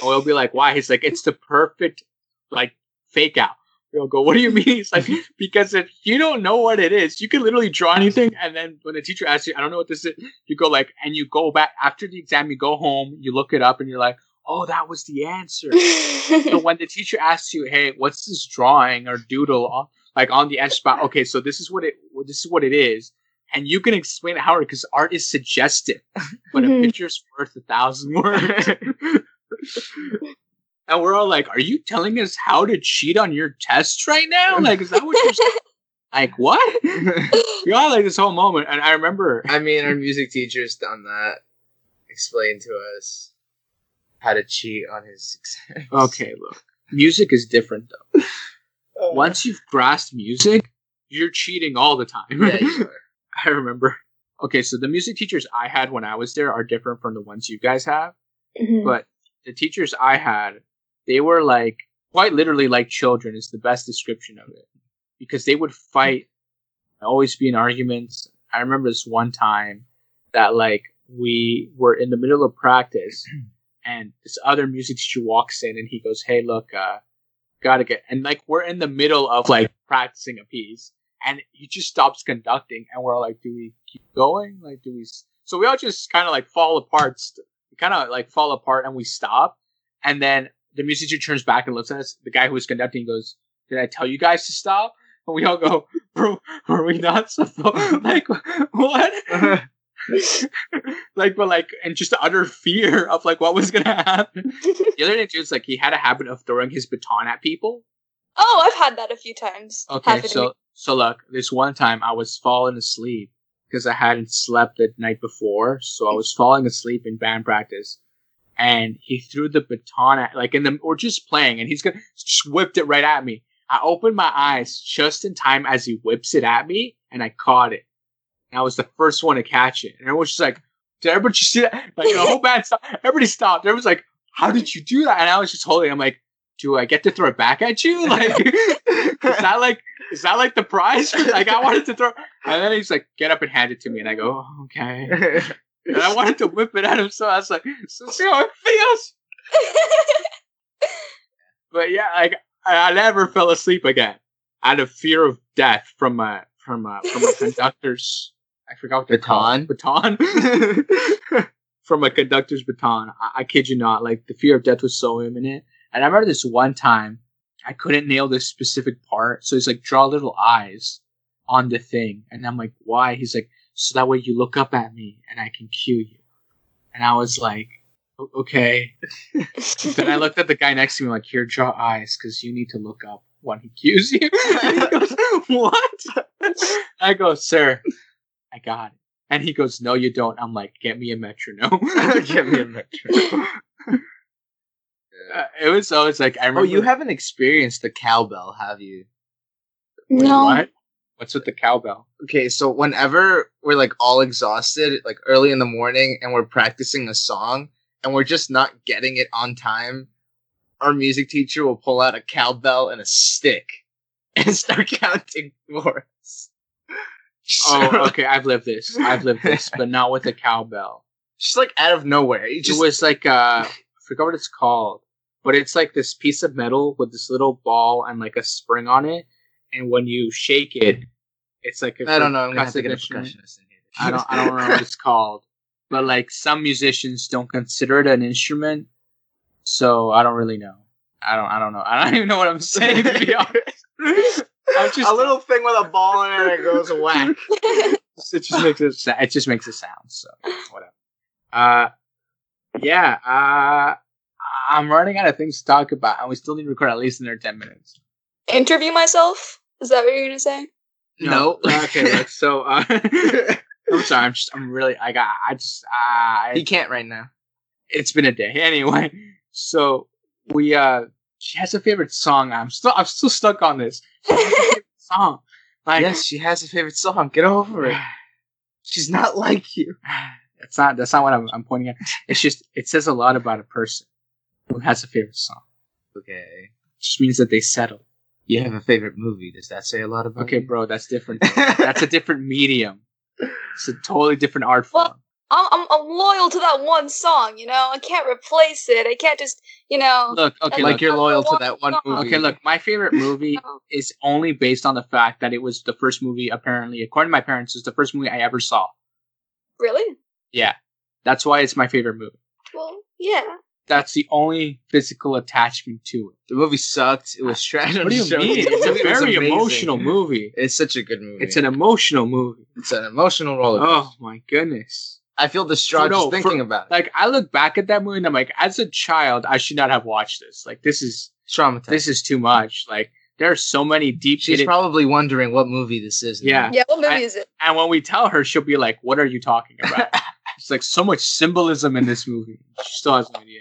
And we'll be like why? He's like it's the perfect like fake out. We'll go what do you mean? He's like [LAUGHS] because if you don't know what it is you can literally draw anything. And then when the teacher asks you i don't know what this is you go like and you go back after the exam you go home you look it up and you're like oh that was the answer [LAUGHS] so when the teacher asks you hey what's this drawing or doodle like on the edge spot. Okay, so this is what it this is what it is, and you can explain it how because art is suggestive, [LAUGHS] but mm-hmm. a picture's worth a thousand words. [LAUGHS] and we're all like, "Are you telling us how to cheat on your test right now? Like, is that what you're saying?" Like what? you all like this whole moment, and I remember. I mean, our music teacher's done that. Explain to us how to cheat on his success. Okay, look, music is different though. Uh, [LAUGHS] Once you've grasped music, you're cheating all the time. Yeah, [LAUGHS] I remember. Okay, so the music teachers I had when I was there are different from the ones you guys have. Mm-hmm. But the teachers I had, they were like quite literally like children is the best description of it. Because they would fight, always be in arguments. I remember this one time that like we were in the middle of practice [CLEARS THROAT] and this other music teacher walks in and he goes, Hey, look, uh, gotta get and like we're in the middle of like practicing a piece and he just stops conducting and we're like do we keep going? Like do we so we all just kind of like fall apart kind of like fall apart and we stop and then the music teacher turns back and looks at us. The guy who was conducting goes did i tell you guys to stop? And we all go bro [LAUGHS] were we not supposed [LAUGHS] like [LAUGHS] what [LAUGHS] like, but like, and just utter fear of like what was gonna happen. the other thing too is like he had a habit of throwing his baton at people. Oh, I've had that a few times. Okay, so so look, this one time I was falling asleep because I hadn't slept the night before, so I was falling asleep in band practice, and he threw the baton at like in the or just playing, and he's gonna just whipped it right at me. I opened my eyes just in time as he whips it at me, and I caught it. And I was the first one to catch it. And everyone's just like, did everybody see that? Like the whole band stopped. Everybody stopped. Everyone's like, how did you do that? And I was just holding. I'm like, do I get to throw it back at you? [LAUGHS] Like, is that like, is that like the prize? [LAUGHS] like, I wanted to throw. And then he's like, get up and hand it to me. And I go, oh, okay. and I wanted to whip it at him. So I was like, so see how it feels. [LAUGHS] but yeah, like, I, I never fell asleep again out of fear of death from a from a from a conductor's I forgot what baton. Baton. [LAUGHS] From a conductor's baton. I-, I kid you not. Like the fear of death was so imminent. And I remember this one time I couldn't nail this specific part. So he's like, draw little eyes on the thing. And I'm like, why? He's like, so that way you look up at me and I can cue you. And I was like, okay. [LAUGHS] then I looked at the guy next to me like, here, draw eyes because you need to look up when he cues you. [LAUGHS] he goes, what? I go, sir, I got it. And he goes, No, you don't. I'm like, Get me a metronome. [LAUGHS] Get me a metronome. [LAUGHS] Uh, it was always like I remember. Oh, you haven't experienced the cowbell, have you? No. What? What's with the cowbell? Okay, so whenever we're like all exhausted, like early in the morning, and we're practicing a song, and we're just not getting it on time, our music teacher will pull out a cowbell and a stick [LAUGHS] and start counting for [LAUGHS] us. oh, okay. I've lived this. I've lived this, [LAUGHS] but not with a cowbell. Just like out of nowhere. It, just... it was like uh, [LAUGHS] I forgot what it's called, but it's like this piece of metal with this little ball and like a spring on it, and when you shake it, it's like I don't know. I'm gonna have to get a percussionist in here. I don't. I don't know what it's called, but like some musicians don't consider it an instrument, so I don't really know. I don't. I don't know. I don't even know what I'm saying to be honest. I'm just a little thing with a ball in it that goes whack. [LAUGHS] it just makes it. sa- It just makes a sound. So whatever. Uh, yeah. Uh, I'm running out of things to talk about, and we still need to record at least another ten minutes. Interview myself? Is that what you're gonna say? No. [LAUGHS] okay. Look, so uh, [LAUGHS] I'm sorry. I'm just. I'm really. I got. I just. Uh, he can't right now. it's been a day anyway. So we. uh She has a favorite song. I'm still. I'm still stuck on this. She has a [LAUGHS] song. Like. yes, she has a favorite song. Get over it. [SIGHS] She's not like you. [SIGHS] That's not that's not what I'm, I'm pointing at. [LAUGHS] It's just it says a lot about a person who has a favorite song. Okay. Just means that they settle. You have a favorite movie. Does that say a lot about Okay, you? bro, that's different. [LAUGHS] That's a different medium. It's a totally different art form. Well- I'm, I'm I'm loyal to that one song. You know, I can't replace it. I can't just you know. look, okay, like look, you're loyal to that one song. movie. okay, look. My favorite [LAUGHS] movie is only based on the fact that it was the first movie. Apparently, according to my parents, is the first movie I ever saw. Really? Yeah, that's why it's my favorite movie. Well, yeah. That's the only physical attachment to it. The movie sucked. It was ah, trash. What do you mean? [LAUGHS] It's a very amazing. emotional movie. It's such a good movie. It's an emotional movie. it's an emotional roller. Oh my goodness. I feel distraught No, just thinking for- about it. Like I look back at that movie and I'm like, as a child, I should not have watched this. Like this is Traumatized. this is too much. Like there are so many deep She's hidden probably wondering what movie this is. now. Yeah. Yeah. What movie I- is it? and when we tell her, she'll be like, What are you talking about? [LAUGHS] it's like so much symbolism in this movie. She still has no idea.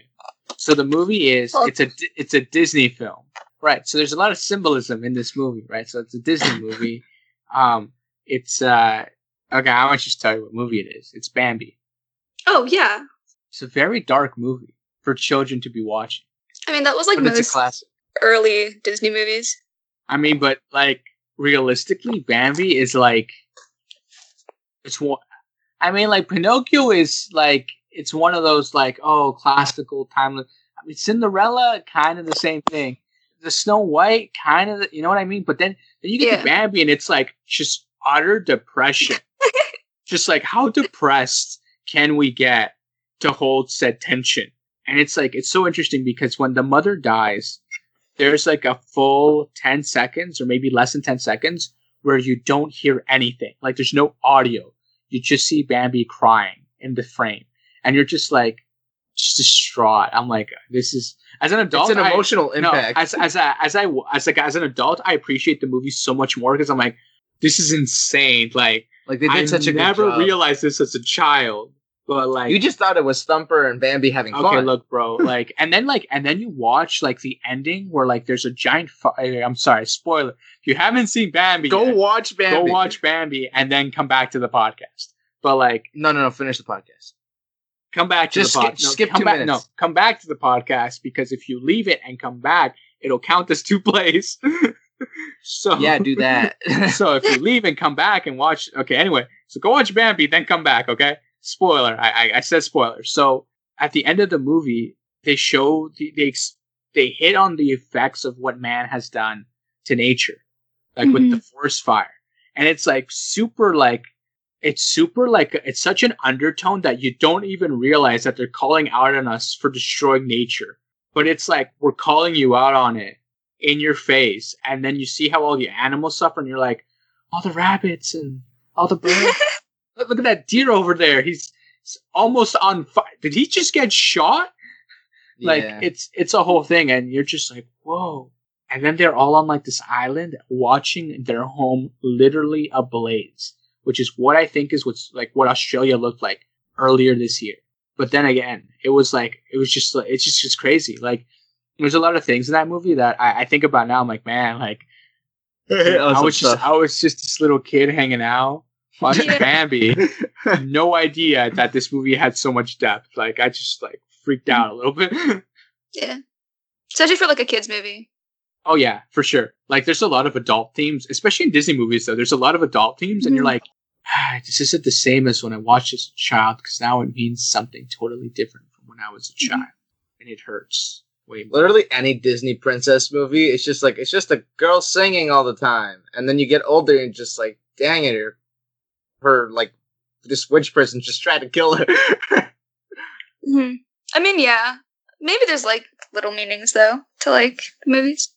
So the movie is it's a it's a Disney film. Right. So there's a lot of symbolism in this movie, right? So it's a Disney movie. [LAUGHS] Um it's uh okay, I want to just tell you what movie it is. It's Bambi. Oh yeah. It's a very dark movie for children to be watching. I mean, that was like But most classic. early Disney movies. I mean, but like realistically, Bambi is like it's one. I mean, like Pinocchio is like it's one of those like oh classical timeless. I mean, Cinderella kind of the same thing. The Snow White kind of you know what I mean. But then then you get Yeah. to Bambi and it's like just utter depression. Just like how depressed can we get to hold said tension? And it's like it's so interesting because when the mother dies, there's like a full 10 seconds or maybe less than 10 seconds where you don't hear anything. Like there's no audio. You just see Bambi crying in the frame. And you're just like just distraught. I'm like, this is as an adult. It's an I- emotional no, impact. as as a, as I as like as an adult, I appreciate the movie so much more because I'm like, this is insane. Like like they did I such a never good job. realized this as a child, but like you just thought it was Thumper and Bambi having okay, fun. look, bro, [LAUGHS] like, and then like, and then you watch like the ending where like there's a giant. Fi- eh, I'm sorry, spoiler. If you haven't seen Bambi, Go yet, watch Bambi. go watch Bambi, and then come back to the podcast. But like, No, no, no. Finish the podcast. come back to Just the skip- podcast. skip come two back, minutes. No, come back to the podcast because if you leave it and come back, it'll count as two [LAUGHS] plays. So Yeah, do that. [LAUGHS] so if you leave and come back and watch, okay. Anyway, so go watch Bambi, then come back. Okay. Spoiler. I I, I said spoiler. So at the end of the movie, they show the, they they hit on the effects of what man has done to nature, like with the mm-hmm. forest fire, and it's like super like it's super like it's such an undertone that you don't even realize that they're calling out on us for destroying nature, but it's like we're calling you out on it in your face, and then you see how all the animals suffer, and you're like, all the rabbits and all the birds. [LAUGHS] look, look at that deer over there. He's, he's almost on fire. Did he just get shot? Like Yeah. it's it's a whole thing, and you're just like, whoa. And then they're all on like this island, watching their home literally ablaze, which is what I think is what's like what Australia looked like earlier this year. But then again, it was like it was just like it's just just crazy. Like there's a lot of things in that movie that I, I think about now. I'm like, man, like [LAUGHS] I was just I was just this little kid hanging out watching Yeah. Bambi. [LAUGHS] no idea that this movie had so much depth. Like I just like freaked out a little bit. [LAUGHS] yeah. Especially for like a kids movie. oh yeah, for sure. Like there's a lot of adult themes, especially in Disney movies. Though there's a lot of adult themes, and you're Mhm. like, ah, this isn't the same as when I watched as a child because now it means something totally different from when I was a Mhm. child, and it hurts way more. Literally any Disney princess movie, it's just like it's just a girl singing all the time, and then you get older and just like, dang it, her, her like this witch person just tried to kill her. [LAUGHS] hmm I mean, yeah. Maybe there's like little meanings though to like the movies.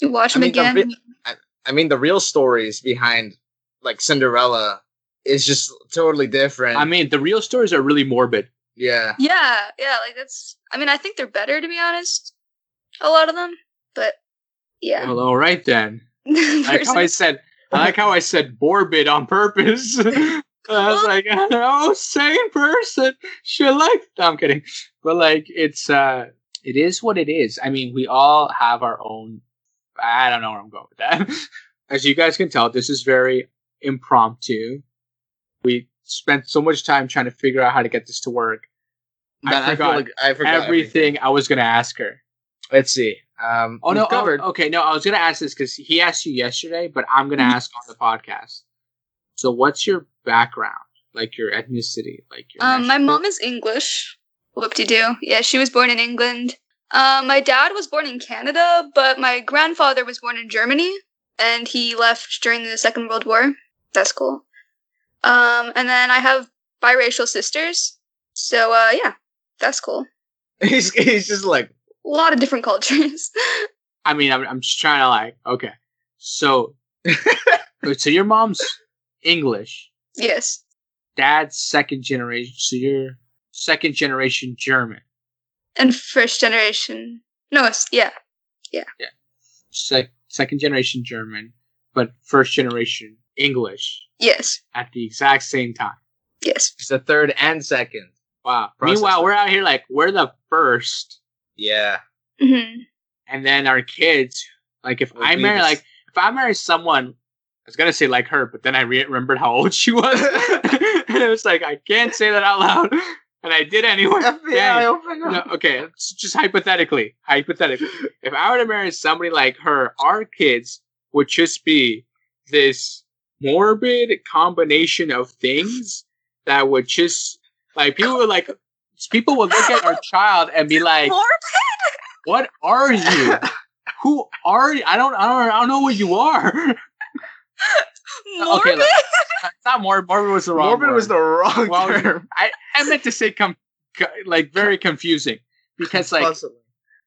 You watch I them mean, the again. vi- I mean, the real stories behind like Cinderella is just totally different. I mean, the real stories are really morbid. Yeah. Yeah, yeah, like that's. I mean, I think they're better to be honest. A lot of them, but yeah. Well, all right then. [LAUGHS] I like how I said. I like how I said morbid on purpose. [LAUGHS] I was like, [LAUGHS] oh, same person. She like. No, I'm kidding. But like, it's uh, it is what it is. I mean, we all have our own. I don't know where I'm going with that. As you guys can tell, this is very impromptu. We spent so much time trying to figure out how to get this to work. I That I, forgot like I forgot Everything I was gonna ask her. Let's see. Um, Oh we've no! oh, covered. okay, no, I was gonna ask this because he asked you yesterday, but I'm gonna Mhm. ask on the podcast. So, what's your background? Like your ethnicity? Like your Um, my mom is English. Whoop de doo. Yeah, she was born in England. Um, my dad was born in Canada, but my grandfather was born in Germany, and he left during the Second World War. That's cool. Um, and then I have biracial sisters. So, uh, yeah, that's cool. [LAUGHS] he's he's just like A lot of different cultures. [LAUGHS] I mean, I'm, I'm just trying to like. Okay, so [LAUGHS] so your mom's English, yes. dad's second generation. So you're second generation German, And first generation. No, it's, yeah. sec- second generation German, but first generation English Yes. at the exact same time. Yes. it's the third and second. Wow. Process Meanwhile, we're out here like we're the first, Yeah. hmm and then our kids. Like if Will I marry, like if I marry someone, I was gonna say like her, but then I re- remembered how old she was, [LAUGHS] [LAUGHS] and it was like I can't say that out loud, [LAUGHS] and I did anyway. FBI Dang. open No, okay, just hypothetically, hypothetically, if I were to marry somebody like her, our kids would just be this morbid combination of things that would just like people would like people would look at our [LAUGHS] child and be like, "What are you? Who are you? I don't, I don't, I don't know what you are." Morbid? okay, look, it's not morbid. Morbid was the wrong. Morbid was the wrong Well, term. I, I meant to say com- like very confusing because like Possibly.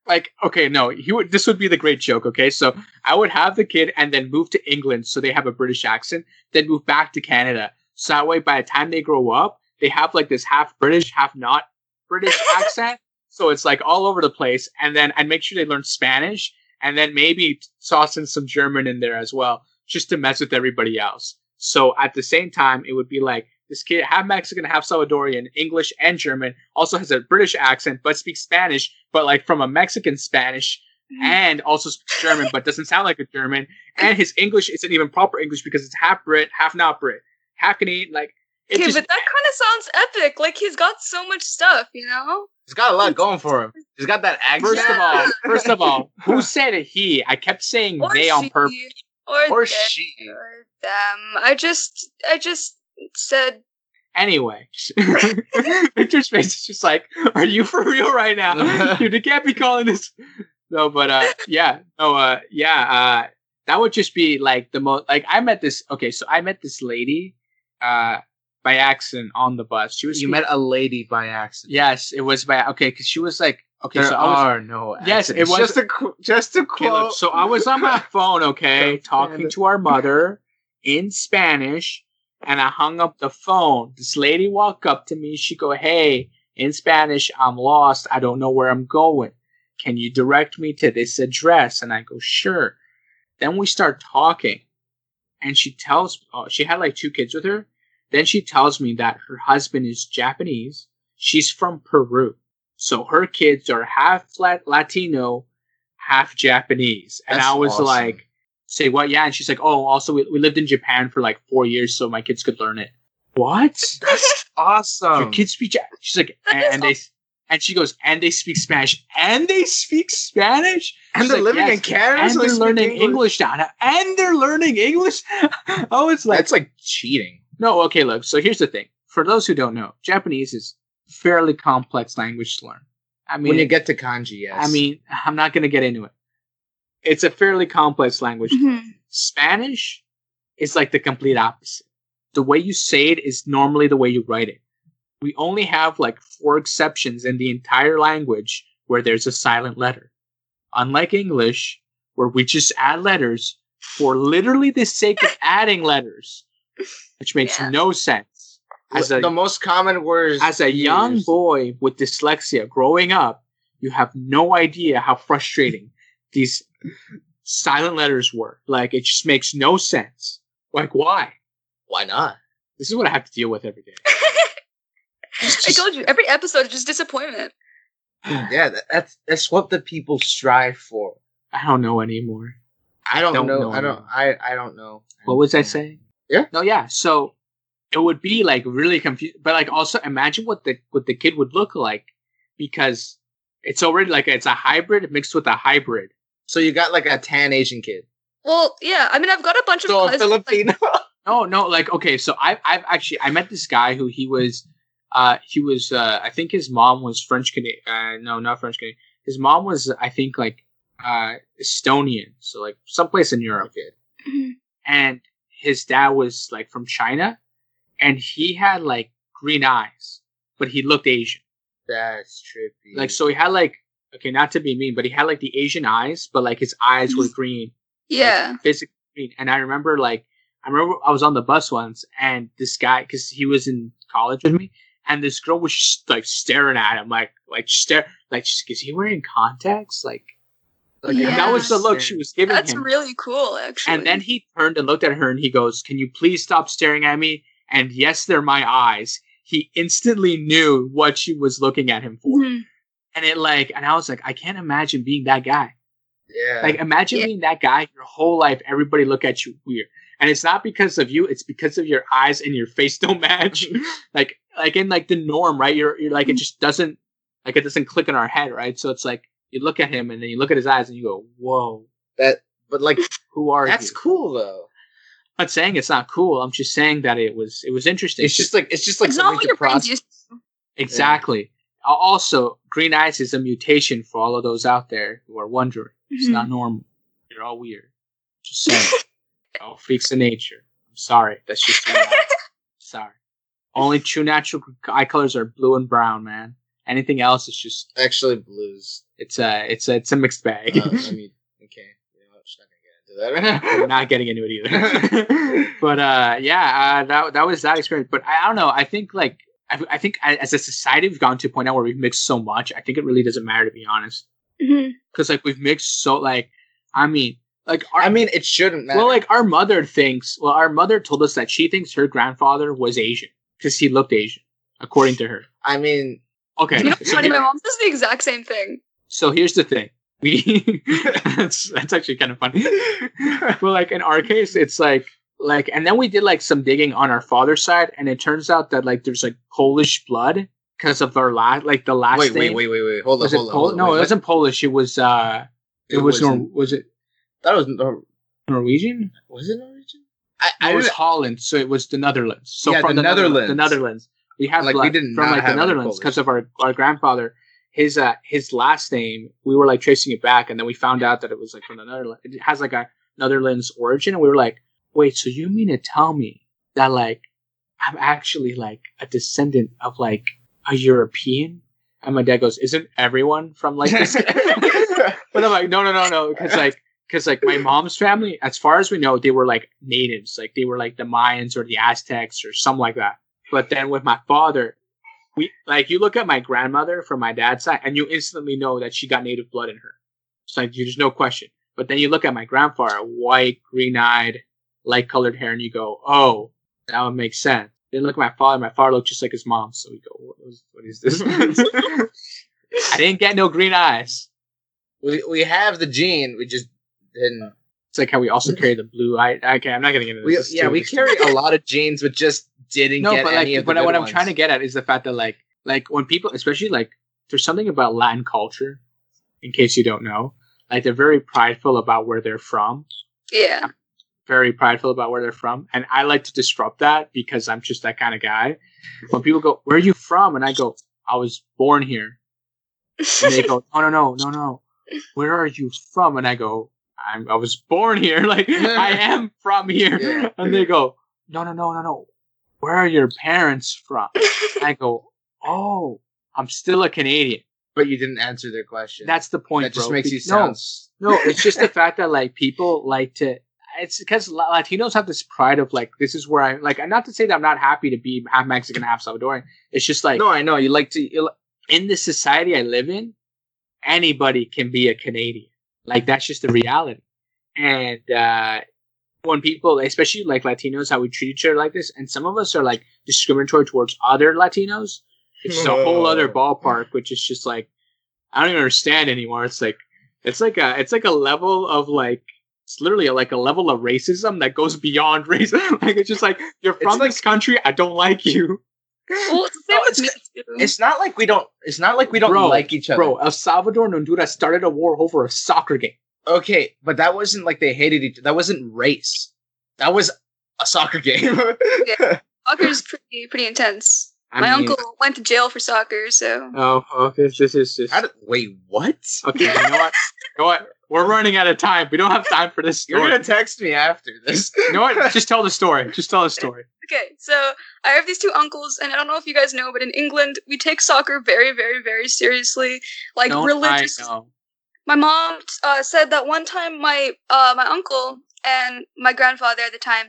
like okay no he would this would be the great joke okay so i would have the kid and then move to england so they have a british accent then move back to canada so that way by the time they grow up they have like this half british half not british [LAUGHS] accent. So it's like all over the place. And then i'd make sure they learn spanish. And then maybe toss in some german in there as well just to mess with everybody else. So at the same time it would be like this kid half mexican half salvadorian english and german also has a british accent but speaks spanish but like from a Mexican Spanish mm-hmm. and also speaks German, but doesn't sound like a German. And his English isn't even proper English because it's half Brit, half not Brit, half Canadian. Like it Okay, just but that kind of sounds epic. Like he's got so much stuff, you know? He's got a lot going for him. He's got that accent. first of all, first of all, who said he? I kept saying Or they on purpose. Or, or they, she. or them. I just, I just said, Anyway, [LAUGHS] Victor's face is just like, "Are you for real right now? Dude, [LAUGHS] you can't be calling this." [LAUGHS] No, but uh, yeah, no, uh, yeah, uh, that would just be like the most. Like I met this. Okay, so I met this lady, uh, by accident on the bus. She was You met a lady by accident. Yes, it was by okay because she was like okay. There so I was, are no. Yes, it was- just a just Okay, quote. look, so I was on my [LAUGHS] phone, okay, talking to our mother in Spanish, and I hung up the phone. This lady walked up to me. She go, "Hey, in Spanish, I'm lost. I don't know where I'm going. Can you direct me to this address?" And I go, "Sure." Then we start talking, and she tells, oh, she had like two kids with her. Then she tells me that her husband is Japanese. She's from Peru. So her kids are half lat- Latino, half Japanese. And That's I was awesome. like, say what? Yeah. And she's like, oh, also we, we lived in Japan for like four years, so my kids could learn it. What? That's [LAUGHS] awesome. Your kids speak. Ja-" She's like, and, and they. And she goes, and they speak Spanish, and they speak Spanish, and She's they're like, living "Yes, in Canada, and so they're they learning English. down, and they're learning English. [LAUGHS] I was like, That's like cheating. No, okay, look. So here's the thing. For those who don't know, Japanese is fairly complex language to learn. I mean, when you get to kanji, yes. I mean, I'm not going to get into it. It's a fairly complex language. mhm. Spanish is like the complete opposite. The way you say it is normally the way you write it. We only have like four exceptions in the entire language where there's a silent letter. Unlike English, where we just add letters, for literally the sake of [LAUGHS] adding letters, which makes Yeah. no sense. As a the most common words as a young used. boy with dyslexia growing up, you have no idea how frustrating these silent letters were. Like it just makes no sense. Like why? Why not? This is what I have to deal with every day. [LAUGHS] I told you, every episode is just disappointment. [SIGHS] Yeah, that, that's that's what the people strive for. I don't know anymore. I don't, Don't know. know I don't. I I don't know. What was I saying? Yeah. No, yeah. So it would be like really confused, but like also imagine what the what the kid would look like because it's already like it's a hybrid mixed with a hybrid. So you got like a tan Asian kid. Well, yeah. I mean, I've got a bunch of So a cousins. like- Filipino. [LAUGHS] No, no, like okay, so I've I've actually I met this guy who he was uh he was uh I think his mom was French Canadian uh no not French Canadian. His mom was I think like uh Estonian, so like someplace in Europe. okay. Mhm. And his dad was like from China and he had like green eyes, but he looked Asian. That's trippy. Like so he had like okay, not to be mean, but he had like the Asian eyes, but like his eyes were mm. green. yeah. like, physically green. And I remember like I remember I was on the bus once and this guy because he was in college with me and this girl was just like staring at him like like stare like she's- is he wearing contacts like like and that was the look she was giving him. That's him. really cool, actually. and then he turned and looked at her and he goes, "Can you please stop staring at me?" And yes, they're my eyes. He instantly knew what she was looking at him for. Mhm. And it like and I was like, I can't imagine being that guy. yeah. Like imagine Yeah. being that guy your whole life, everybody look at you weird. And it's not because of you, it's because of your eyes and your face don't match. [LAUGHS] like like in like the norm, right? You're you're like it just doesn't like it doesn't click in our head, right? So it's like you look at him and then you look at his eyes and you go, Whoa, that. But like who are you? that's you? cool though. I'm not saying it's not cool. I'm just saying that it was it was interesting. It's just like it's just like it's not something what your brain's process. used to. exactly. Al- Also, green eyes is a mutation for all of those out there who are wondering. It's Mhm. not normal. You're all weird. Just saying. all [LAUGHS] freaks of nature. I'm sorry. That's just who I am. sorry. Only true natural eye colors are blue and brown, man. Anything else is just Actually, blues. it's a it's a it's a mixed bag. Uh, I mean, okay. You know, I'm just not gonna get into that [LAUGHS] right now. Not getting into it either. [LAUGHS] but uh, yeah, uh, that that was that experience. But I, I don't know. I think like I, I think as a society we've gone to a point now where we've mixed so much. I think it really doesn't matter to be honest, because like we've mixed so like I mean like our, I mean, it shouldn't matter. well like our mother thinks well our mother told us that she thinks her grandfather was Asian because he looked Asian according to her. I mean, Okay, You know, so, funny, my mom does the exact same thing. so here's the thing. We [LAUGHS] that's that's actually kind of funny. [LAUGHS] but like in our case, it's like like and then we did like some digging on our father's side, and it turns out that like there's like Polish blood because of our last like the last wait, wait, name. wait, wait, wait. Hold on, Was it hold on. Pol- hold on. no, Wait, it wasn't Polish. It was uh, it, was Nor- wasn't- it That was Nor- Norwegian? was it Norwegian? I, I I it was was Holland, so it was the Netherlands. So Yeah, from the the Netherlands, the Netherlands. We have Like, we from like the Netherlands because of our our grandfather. His uh his last name, we were like tracing it back, and then we found out that it was like from the Netherlands. It has like a Netherlands origin, and we were like, wait, so you mean to tell me that like I'm actually like a descendant of like a European? And my dad goes, isn't everyone from like this? [LAUGHS] [LAUGHS] But I'm like, no, no, no, no, because like, because like my mom's family, as far as we know, they were like natives, like they were like the Mayans or the Aztecs or something like that. But then with my father, we like you look at my grandmother from my dad's side, and you instantly know that she got native blood in her. It's like there's no question. But then you look at my grandfather, white, green-eyed, light-colored hair, and you go, oh, that would make sense. Then look at my father. My father looked just like his mom, so we go, what is, what is this? [LAUGHS] I didn't get no green eyes. we we have the gene. We just didn't. It's like how we also carry the blue eye. Okay, I'm not getting into We, this. Yeah, we carry a [LAUGHS] lot of genes, but just didn't No, get but any like, of but good what I'm trying to get at is the fact that like, like when people, especially like, there's something about Latin culture. In case you don't know, like they're very prideful about where they're from. Yeah. Very prideful about where they're from, and I like to disrupt that because I'm just that kind of guy. When people go, "Where are you from?" and I go, "I was born here," and they go, "No, no, no, no, no. Where are you from?" And I go, I'm, "I was born here. [LAUGHS] Like I am from here." Yeah. And they go, "No, no, no, no, no. Where are your parents from?" I go, "Oh, I'm still a Canadian." but you didn't answer their question. That's the point. that just bro. makes you sound. No, no, it's just the fact that like people like to. it's because Latinos have this pride of like this is where I like. and Not to say that I'm not happy to be half Mexican, half Salvadoran. It's just like no, I know you like to. You, in the society I live in, anybody can be a Canadian. Like that's just the reality. And uh, when people, especially like Latinos, how we treat each other like this, and some of us are like discriminatory towards other Latinos. It's just a whole other ballpark, which is just like I don't even understand anymore. It's like it's like a it's like a level of like it's literally like a level of racism that goes beyond [LAUGHS] race. like it's just like you're from like- this country, I don't like you. Well, it's No, it's- it's not like we don't. It's not like we don't Bro, like each other. Bro, El Salvador and Honduras started a war over a soccer game. Okay, but that wasn't like they hated each. That wasn't race. That was a soccer game. [LAUGHS] Soccer's pretty pretty intense. I My mean- uncle went to jail for soccer, so Oh, okay. This is just How did, wait, what? okay. You know what? You know what? We're running out of time. We don't have time for this You're gonna text me after this. You know what? [LAUGHS] Just tell the story. Just tell the story. okay. So I have these two uncles, and I don't know if you guys know, but in England we take soccer very, very, very seriously. Like Don't religious. I know? My mom uh, said that one time my uh, my uncle and my grandfather at the time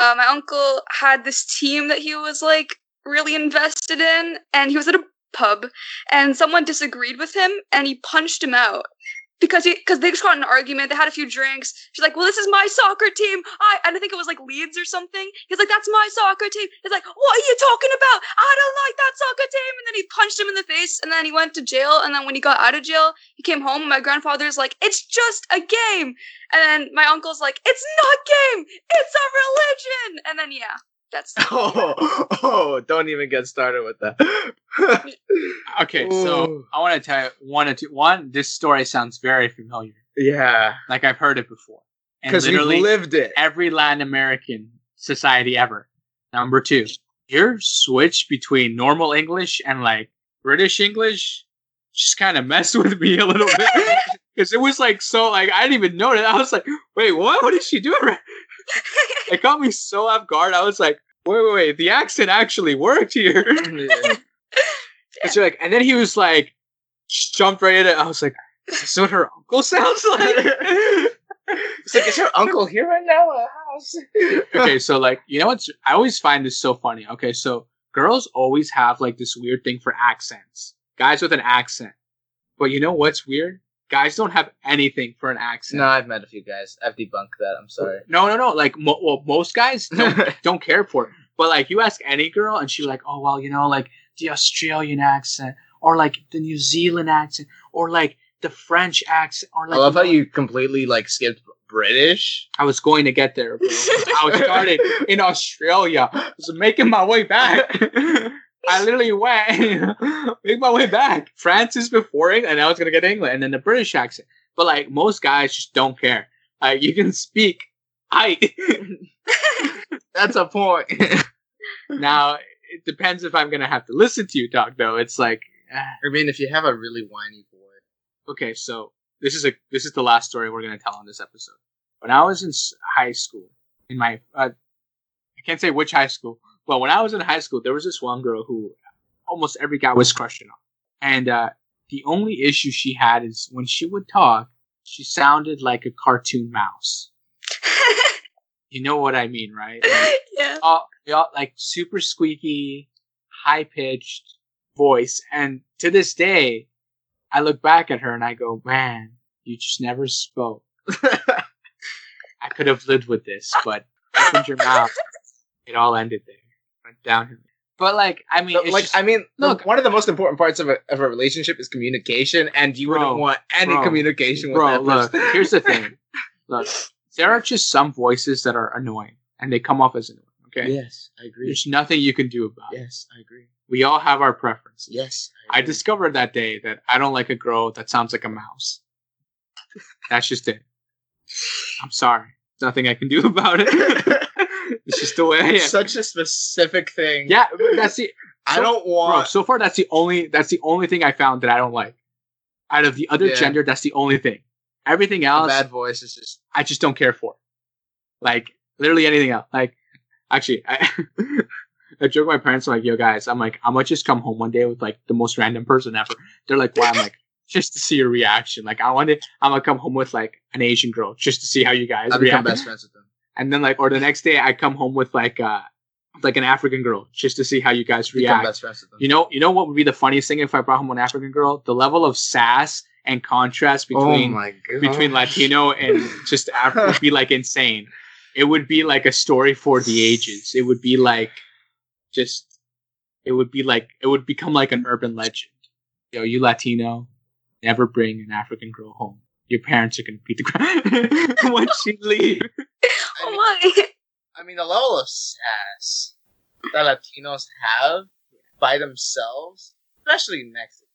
uh, my uncle had this team that he was like really invested in and he was at a pub and someone disagreed with him and he punched him out because he because they just got in an argument they had a few drinks. She's like well this is my soccer team. I and i think it was like leeds or something. He's like that's my soccer team. He's like what are you talking about? I don't like that soccer team. And then he punched him in the face and then he went to jail. And then when he got out of jail he came home and my grandfather's like it's just a game. And then my uncle's like it's not game. It's a religion. And then yeah that's [LAUGHS] oh, oh, don't even get started with that. [LAUGHS] Okay, so I want to tell you one or two. One, this story sounds very familiar. yeah, Like I've heard it before. And because we literally lived it. every Latin American society ever. Number two, your switch between normal English and like British English just kind of messed with me a little bit. [LAUGHS] Because it was like so, like I didn't even know that. I was like, "Wait, what? What is she doing?" right- It got me so off guard. I was like, "Wait, wait, wait! The accent actually worked here." Yeah. [LAUGHS] It's like, and then he was like, jumped right in it. I was like, "Is this what her uncle sounds [LAUGHS] like?" it's like, is your uncle here right now at the house? [LAUGHS] okay, so like, you know what's? I always find this so funny. Okay, so girls always have like this weird thing for accents. Guys with an accent, but you know what's weird? Guys don't have anything for an accent. No, I've met a few guys. I've debunked that. I'm sorry. no, no, no. Like, mo- well, most guys [LAUGHS] don't don't care for it. But like, you ask any girl, and she's like, "Oh well, you know, like the Australian accent, or like the New Zealand accent, or like the French accent, or like." I love how you completely like skipped British. I was going to get there, bro. I was started [LAUGHS] in Australia. I was making my way back. [LAUGHS] I literally went, [LAUGHS] make my way back. France is before it, and I was gonna get England, and then the British accent. But like most guys just don't care. Like you can speak. I [LAUGHS] That's a point. [LAUGHS] now it depends if I'm gonna have to listen to you talk though. It's like ah. I mean, if you have a really whiny boy. okay, so this is a this is the last story we're gonna tell on this episode. When I was in high school, in my uh, I can't say which high school, but when I was in high school, there was this one girl who almost every guy was crushing on, and uh, the only issue she had is when she would talk, she sounded like a cartoon mouse. [LAUGHS] You know what I mean, right? Like, yeah all, all like super squeaky, high pitched voice. And to this day, I look back at her and I go, man, you just never spoke. [LAUGHS] I could have lived with this, but opened your mouth. It all ended there. Went downhill. But like, I mean, So, it's like, just- I mean, look- one of the most important parts of a, of a relationship is communication, and you Bro, wouldn't want any bro, communication with bro, that look, here's the thing. [LAUGHS] Look, there are just some voices that are annoying, and they come off as annoying. Okay, Yes, I agree. there's nothing you can do about it. Yes, I agree. We all have our preferences. Yes, I agree. discovered that day that I don't like a girl that sounds like a mouse. That's just it. I'm sorry. Nothing I can do [LAUGHS] about it. [LAUGHS] it's just the way I am. It's such a specific thing. yeah, that's the I don't bro. want. So far, that's the only that's the only thing I found that I don't like. Out of the other Yeah. gender, that's the only thing. Everything else, bad voice is just. I just don't care for. Like literally anything else. Like actually, I [LAUGHS] I joke my parents I'm like, "Yo, guys, I'm like, I'm gonna just come home one day with like the most random person ever." They're like, "Why?" I'm like, [LAUGHS] just to see your reaction. Like I wanted, I'm gonna come home with like an Asian girl just to see how you guys I become react. best friends with them. And then like, or the next day I come home with like uh like an African girl just to see how you guys react. best friends with them. You know, you know what would be the funniest thing if I brought home an African girl? The level of sass and contrast oh between god. between Latino and just African would be like insane. It would be like a story for the ages. It would be like just it would be like it would become like an urban legend. Yo, you Latino, never bring an African girl home. Your parents are gonna beat the ground [LAUGHS] once she leave. oh my. I mean, the level of sass that Latinos have by themselves, especially Mexican.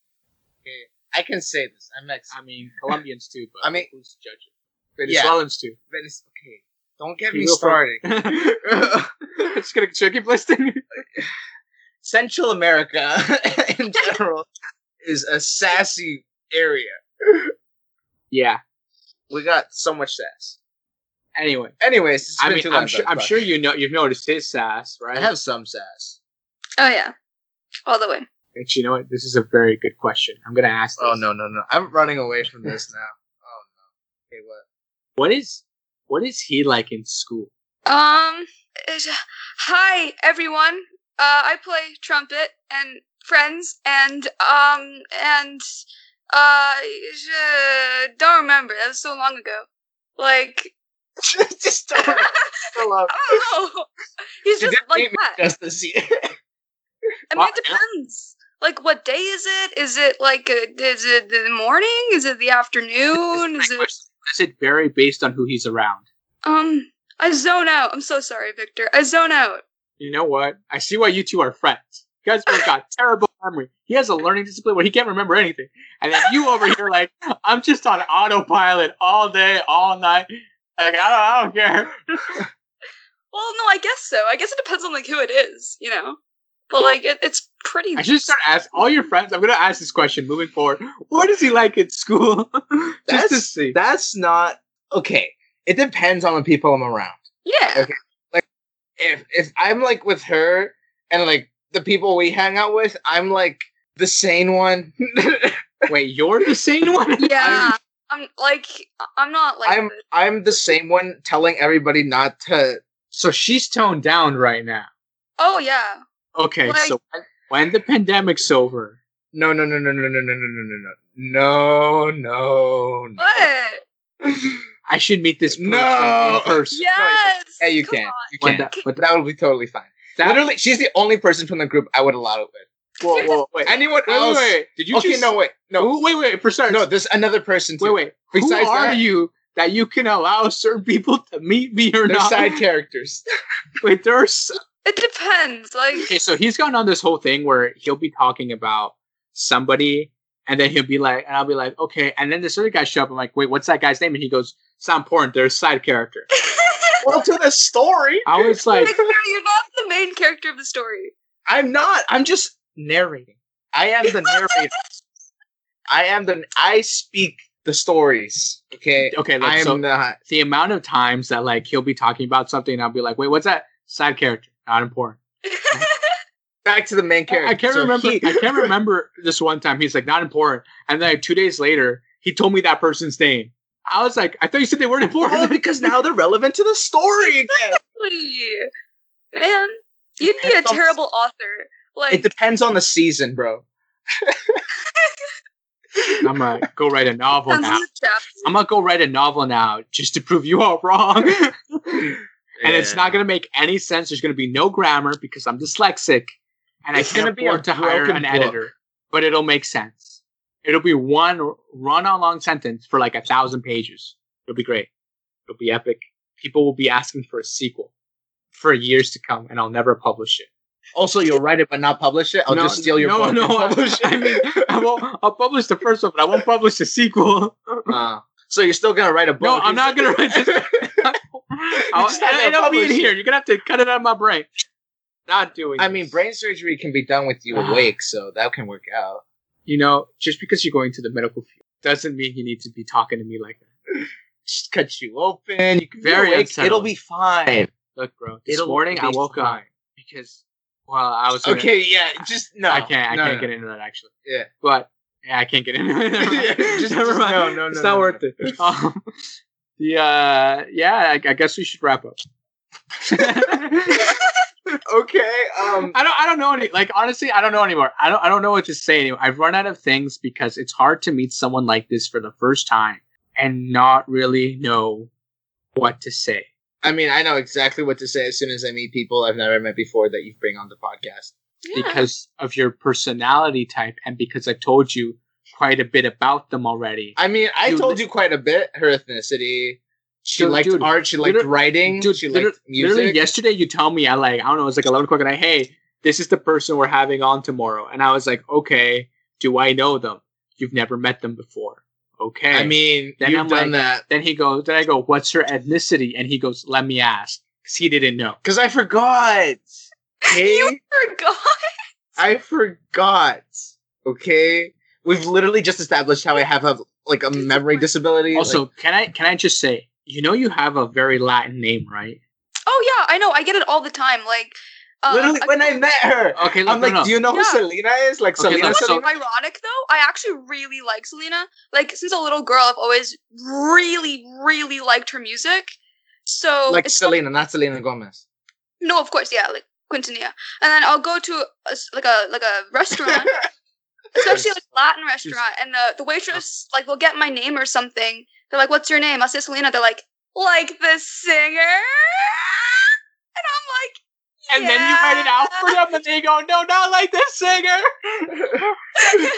Okay, I can say this. I'm Mexican. I mean, Colombians too, but I mean- who's judging? Yeah. Venezuelans too. Venice- okay, don't get me People from- started. [LAUGHS] Just gonna keep listing. Central America [LAUGHS] in general is a sassy area. [LAUGHS] yeah. We got so much sass. Anyway, Anyways, it's I been mean, too long, I'm sure, I'm sure you know you've noticed his sass, right? I have some sass. Oh yeah. All the way. Actually, you know what? This is a very good question. I'm gonna ask. Oh no no no! I'm running away from this [LAUGHS] now. Oh no. Okay, what? What is what is he like in school? Um. is- Hi everyone. Uh, I play trumpet and friends and um and uh uh, don't remember. That was so long ago. Like [LAUGHS] Just don't. [LAUGHS] Still love. I don't know. He's You just like that. just this year. I mean, it [LAUGHS] depends. Like, what day is it? Is it like a, is it the morning? Is it the afternoon? Is it Does it vary based on who he's around? um? I zone out. I'm so sorry, Victor. I zone out. You know what? I see why you two are friends. You guys both got terrible memory. He has a learning discipline where he can't remember anything, and then you over here like I'm just on autopilot all day, all night. Like I don't, I don't care. [LAUGHS] Well, no, I guess so. I guess it depends on like who it is, you know. But like, it, it's pretty. I should start asking all your friends. I'm gonna ask this question moving forward. What is he like at school? [LAUGHS] just to see. that's not okay. It depends on the people I'm around. yeah. Okay. Like, if if I'm like with her and like the people we hang out with, I'm like the sane one. [LAUGHS] Wait, you're the sane one? Yeah. I'm like, I'm not like. I'm this. I'm the same one telling everybody not to. So she's toned down right now. Oh yeah. Okay, Like- so when the pandemic's over, No no no no no no no no no no no no no. What? [SIGHS] I should meet this person No. in person. [LAUGHS] Yes. Yeah, you Come can. on. You can. that- but That would be totally fine. that, Literally, she's the only person from the group I would allow it with. Whoa, [LAUGHS] whoa, wait. Anyone Wait, else? wait, wait. Did you okay, just, no, wait, no, Who- wait, wait. For starters, no. There's another person. Too. wait, wait. Who are that- you that you can allow certain people to meet me or They're not? side [LAUGHS] characters. Wait, there's It depends. Like, okay. So he's gone on this whole thing where he'll be talking about somebody, and then he'll be like, and I'll be like, okay, and then this other guy show up. I'm like, wait, what's that guy's name? And he goes, it's not important. They're a side character. [LAUGHS] well, to the story. I was like, Victor, you're not the main character of the story. I'm not. I'm just narrating. I am the narrator. I am the. I speak the stories. Okay. okay, look, I am so not. the amount of times that like he'll be talking about something, and I'll be like, wait, what's that? Side character, not important. [LAUGHS] Back to the main character. I can't So remember. he- I can't [LAUGHS] remember this one time. He's like, not important. And then like, two days later, he told me that person's name. I was like, I thought you said they weren't [LAUGHS] Well, important. because now they're relevant to the story again. Exactly. Man, you'd be a terrible author. Like, It depends on the season, bro. [LAUGHS] I'm gonna go write a novel now. I'm gonna go write a novel now just to prove you all wrong. [LAUGHS] and it's not gonna make any sense. There's gonna be no grammar because I'm dyslexic, and It's I can't gonna be a afford to hire an book. editor. But it'll make sense. It'll be one run-on-long sentence for like a thousand pages. It'll be great. It'll be epic. People will be asking for a sequel for years to come, and I'll never publish it. Also, you'll write it but not publish it. I'll No, just steal your no, book. and no. publish. [LAUGHS] I mean, I won't. I'll publish the first one, but I won't publish the sequel. Uh, [LAUGHS] so you're still gonna write a book? No, I'm not gonna write this. [LAUGHS] I'll, just to it'll be in here. You're gonna have to cut it out of my brain. Not doing. I this. mean, brain surgery can be done with you Ah. awake, so that can work out. You know, just because you're going to the medical field doesn't mean you need to be talking to me like that. Just cut you open. You can be Very awake. unsettling. It'll be fine. Look, bro. This It'll morning I woke fine. up because, well, I was gonna- Okay, yeah, just no. I can't. I no, can't no. get into that actually. Yeah. But Yeah, I can't get into it. [LAUGHS] Never mind. Just- Never mind. no, no, it's no, not no, worth it. [LAUGHS] Um, the uh, yeah, I, I guess we should wrap up. [LAUGHS] Okay. Um. I don't I don't know any like honestly I don't know anymore. I don't I don't know what to say anymore. I've run out of things because it's hard to meet someone like this for the first time and not really know what to say. I mean, I know exactly what to say as soon as I meet people I've never met before that you bring on the podcast. Yeah. because of your personality type and because I've told you quite a bit about them already. I mean, I Dude, told li- you quite a bit. Her ethnicity. She Dude, liked dude, art. She liked writing. Dude, she liked music. literally yesterday you tell me I like I don't know it was like eleven o'clock and I hey this is the person we're having on tomorrow and I was like okay do I know them you've never met them before okay I mean, Then you've I'm done like- that then he goes then I go what's your ethnicity and he goes let me ask because he didn't know because I forgot. [LAUGHS] Okay, You forgot. I forgot. Okay, we've literally just established how I have a like a memory disability. also like- can I can I just say you know you have a very Latin name right Oh yeah, I know. I get it all the time. Like, um, literally when I met her, okay look, I'm no, like, no. do you know who Selena is? Like Okay, Selena. look, What's so- ironic though, I actually really like Selena. Like since a little girl, I've always really, really liked her music. So like it's Selena, not Selena Gomez. no, of course, yeah, like Quintanilla. And then I'll go to a s like a like a restaurant, [LAUGHS] especially like Latin restaurant, and the the waitress like will get my name or something. They're like, "What's your name?" I'll say Selena. They're like, "Like the singer," [LAUGHS] and I'm like. And then you write it out for them and they go no not like this singer [LAUGHS]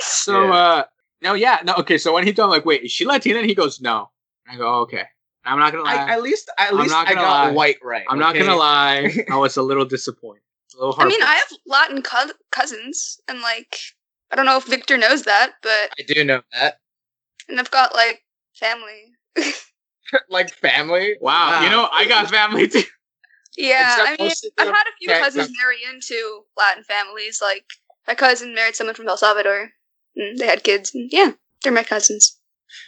So Yeah. uh no yeah no okay so when he told me like wait is she Latina and he goes no I go okay I'm not gonna lie I, at least, at I'm least not I gonna got lie. white right. I'm not gonna lie [LAUGHS] I was a little disappointed a little I mean. I have Latin co- cousins, and like, I don't know if Victor knows that, but I do know that. and I've got like family. [LAUGHS] like family. wow you know I got family too yeah, I mean, I've had a few cousins come- marry into Latin families. Like, my cousin married someone from El Salvador, and they had kids. And yeah, they're my cousins.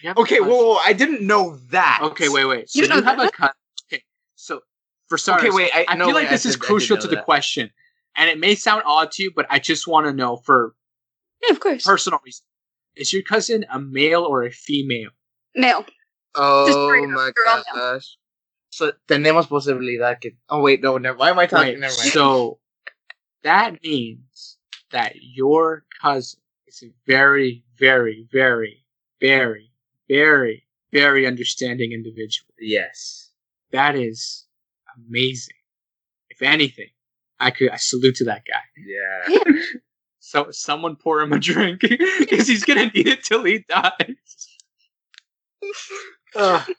You Okay, cousin. whoa, whoa, I didn't know that. okay wait wait so You you, don't have a that? cousin okay so for starters Okay, wait. I, I no, feel like wait, this I is did- crucial know to the that. question and it may sound odd to you but I just want to know for Yeah, of course. personal reasons is your cousin a male or a female Male. Oh my girl, gosh. So tenemos posibilidad que. Oh wait, no. Never, why am I talking? Right, Never mind. So that means that your cousin is a very, very, very, very, very, very understanding individual. yes. That is amazing. If anything, I could I salute to that guy. Yeah. [LAUGHS] So someone pour him a drink [LAUGHS] because he's gonna need it till he dies. [LAUGHS] Ugh.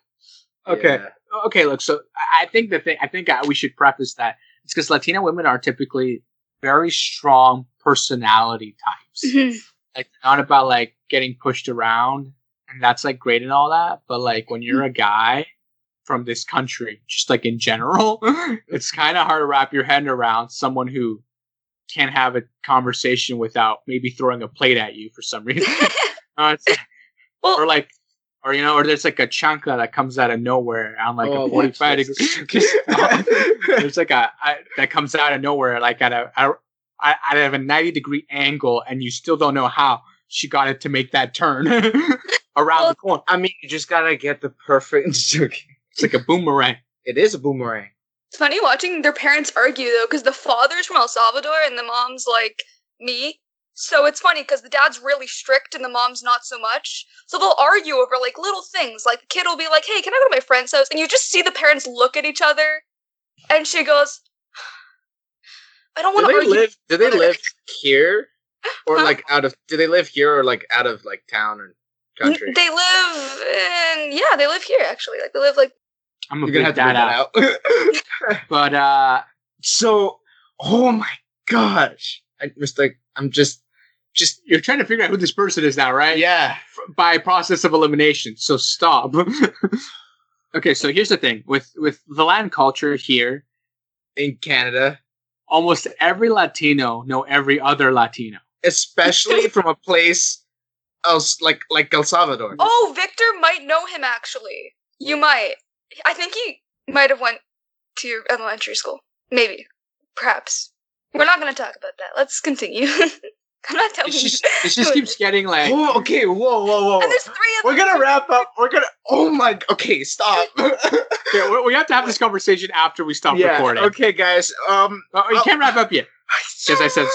okay. Yeah. Okay look so i I think the thing i think uh, we should preface that. It's because latina women are typically very strong personality types. Mhm. like not about like getting pushed around and that's like great and all that but like when you're a guy from this country just like in general [LAUGHS] it's kind of hard to wrap your head around someone who can't have a conversation without maybe throwing a plate at you for some reason. [LAUGHS] Uh, it's- well, or like or you know or there's like a chancla that comes out of nowhere on like Oh, a 45 degree [LAUGHS] there's like a, I that comes out of nowhere like at a, a out of a 90 degree angle and you still don't know how she got it to make that turn [LAUGHS] around the corner I mean, you just gotta get the perfect. [LAUGHS] it's like a boomerang It is a boomerang. It's funny watching their parents argue though, because the father's from El Salvador and the mom's like me. So it's funny because the dad's really strict and the mom's not so much. So they'll argue over like little things. Like the kid will be like, "Hey, can I go to my friend's house?" And you just see the parents look at each other, and she goes, "I don't want to they argue." live? Do they live here, or Huh? like out of? Do they live here or like out of like town or country? They live in yeah, they live here actually. Like they live like i'm gonna You're gonna bleep have to that out that [LAUGHS] out. but uh so, oh my gosh, I just like I'm just, just you're trying to figure out who this person is now right yeah. By process of elimination so stop [LAUGHS] okay so here's the thing with with the latin culture here In Canada, almost every latino know every other latino especially from a place else like like El Salvador. Oh, Victor might know him actually. You might. I think he might have went to your elementary school. Maybe. Perhaps. We're not going to talk about that. Let's continue. [LAUGHS] [LAUGHS] I'm not telling It you. just, it just keeps getting like. Whoa, okay, whoa, whoa, whoa. And there's three of We're gonna wrap up. We're gonna. Oh my. Okay, stop. [LAUGHS] Okay, we, we have to have this conversation after we stop yeah. recording. Okay, guys. Um. Oh, you Oh. can't wrap up yet. Because I said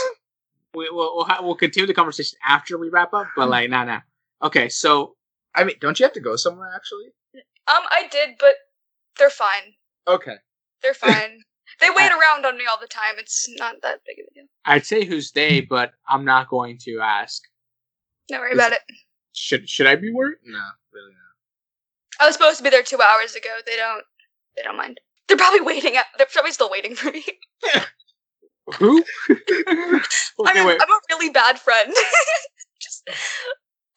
we, we'll, we'll, ha- we'll continue the conversation after we wrap up, but like, nah, nah. Okay, so I mean, don't you have to go somewhere actually? Um, I did, but they're fine. Okay. They're fine. [LAUGHS] they wait Uh, around on me all the time. It's not that big of a deal. I'd say who's they, [LAUGHS] but I'm not going to ask. Don't worry Is- about it. Should should I be worried? No, really not. I was supposed to be there two hours ago. They don't. They don't mind. They're probably waiting. At, they're probably still waiting for me. [LAUGHS] Who? [LAUGHS] okay, I'm, a, wait. I'm a really bad friend. Just,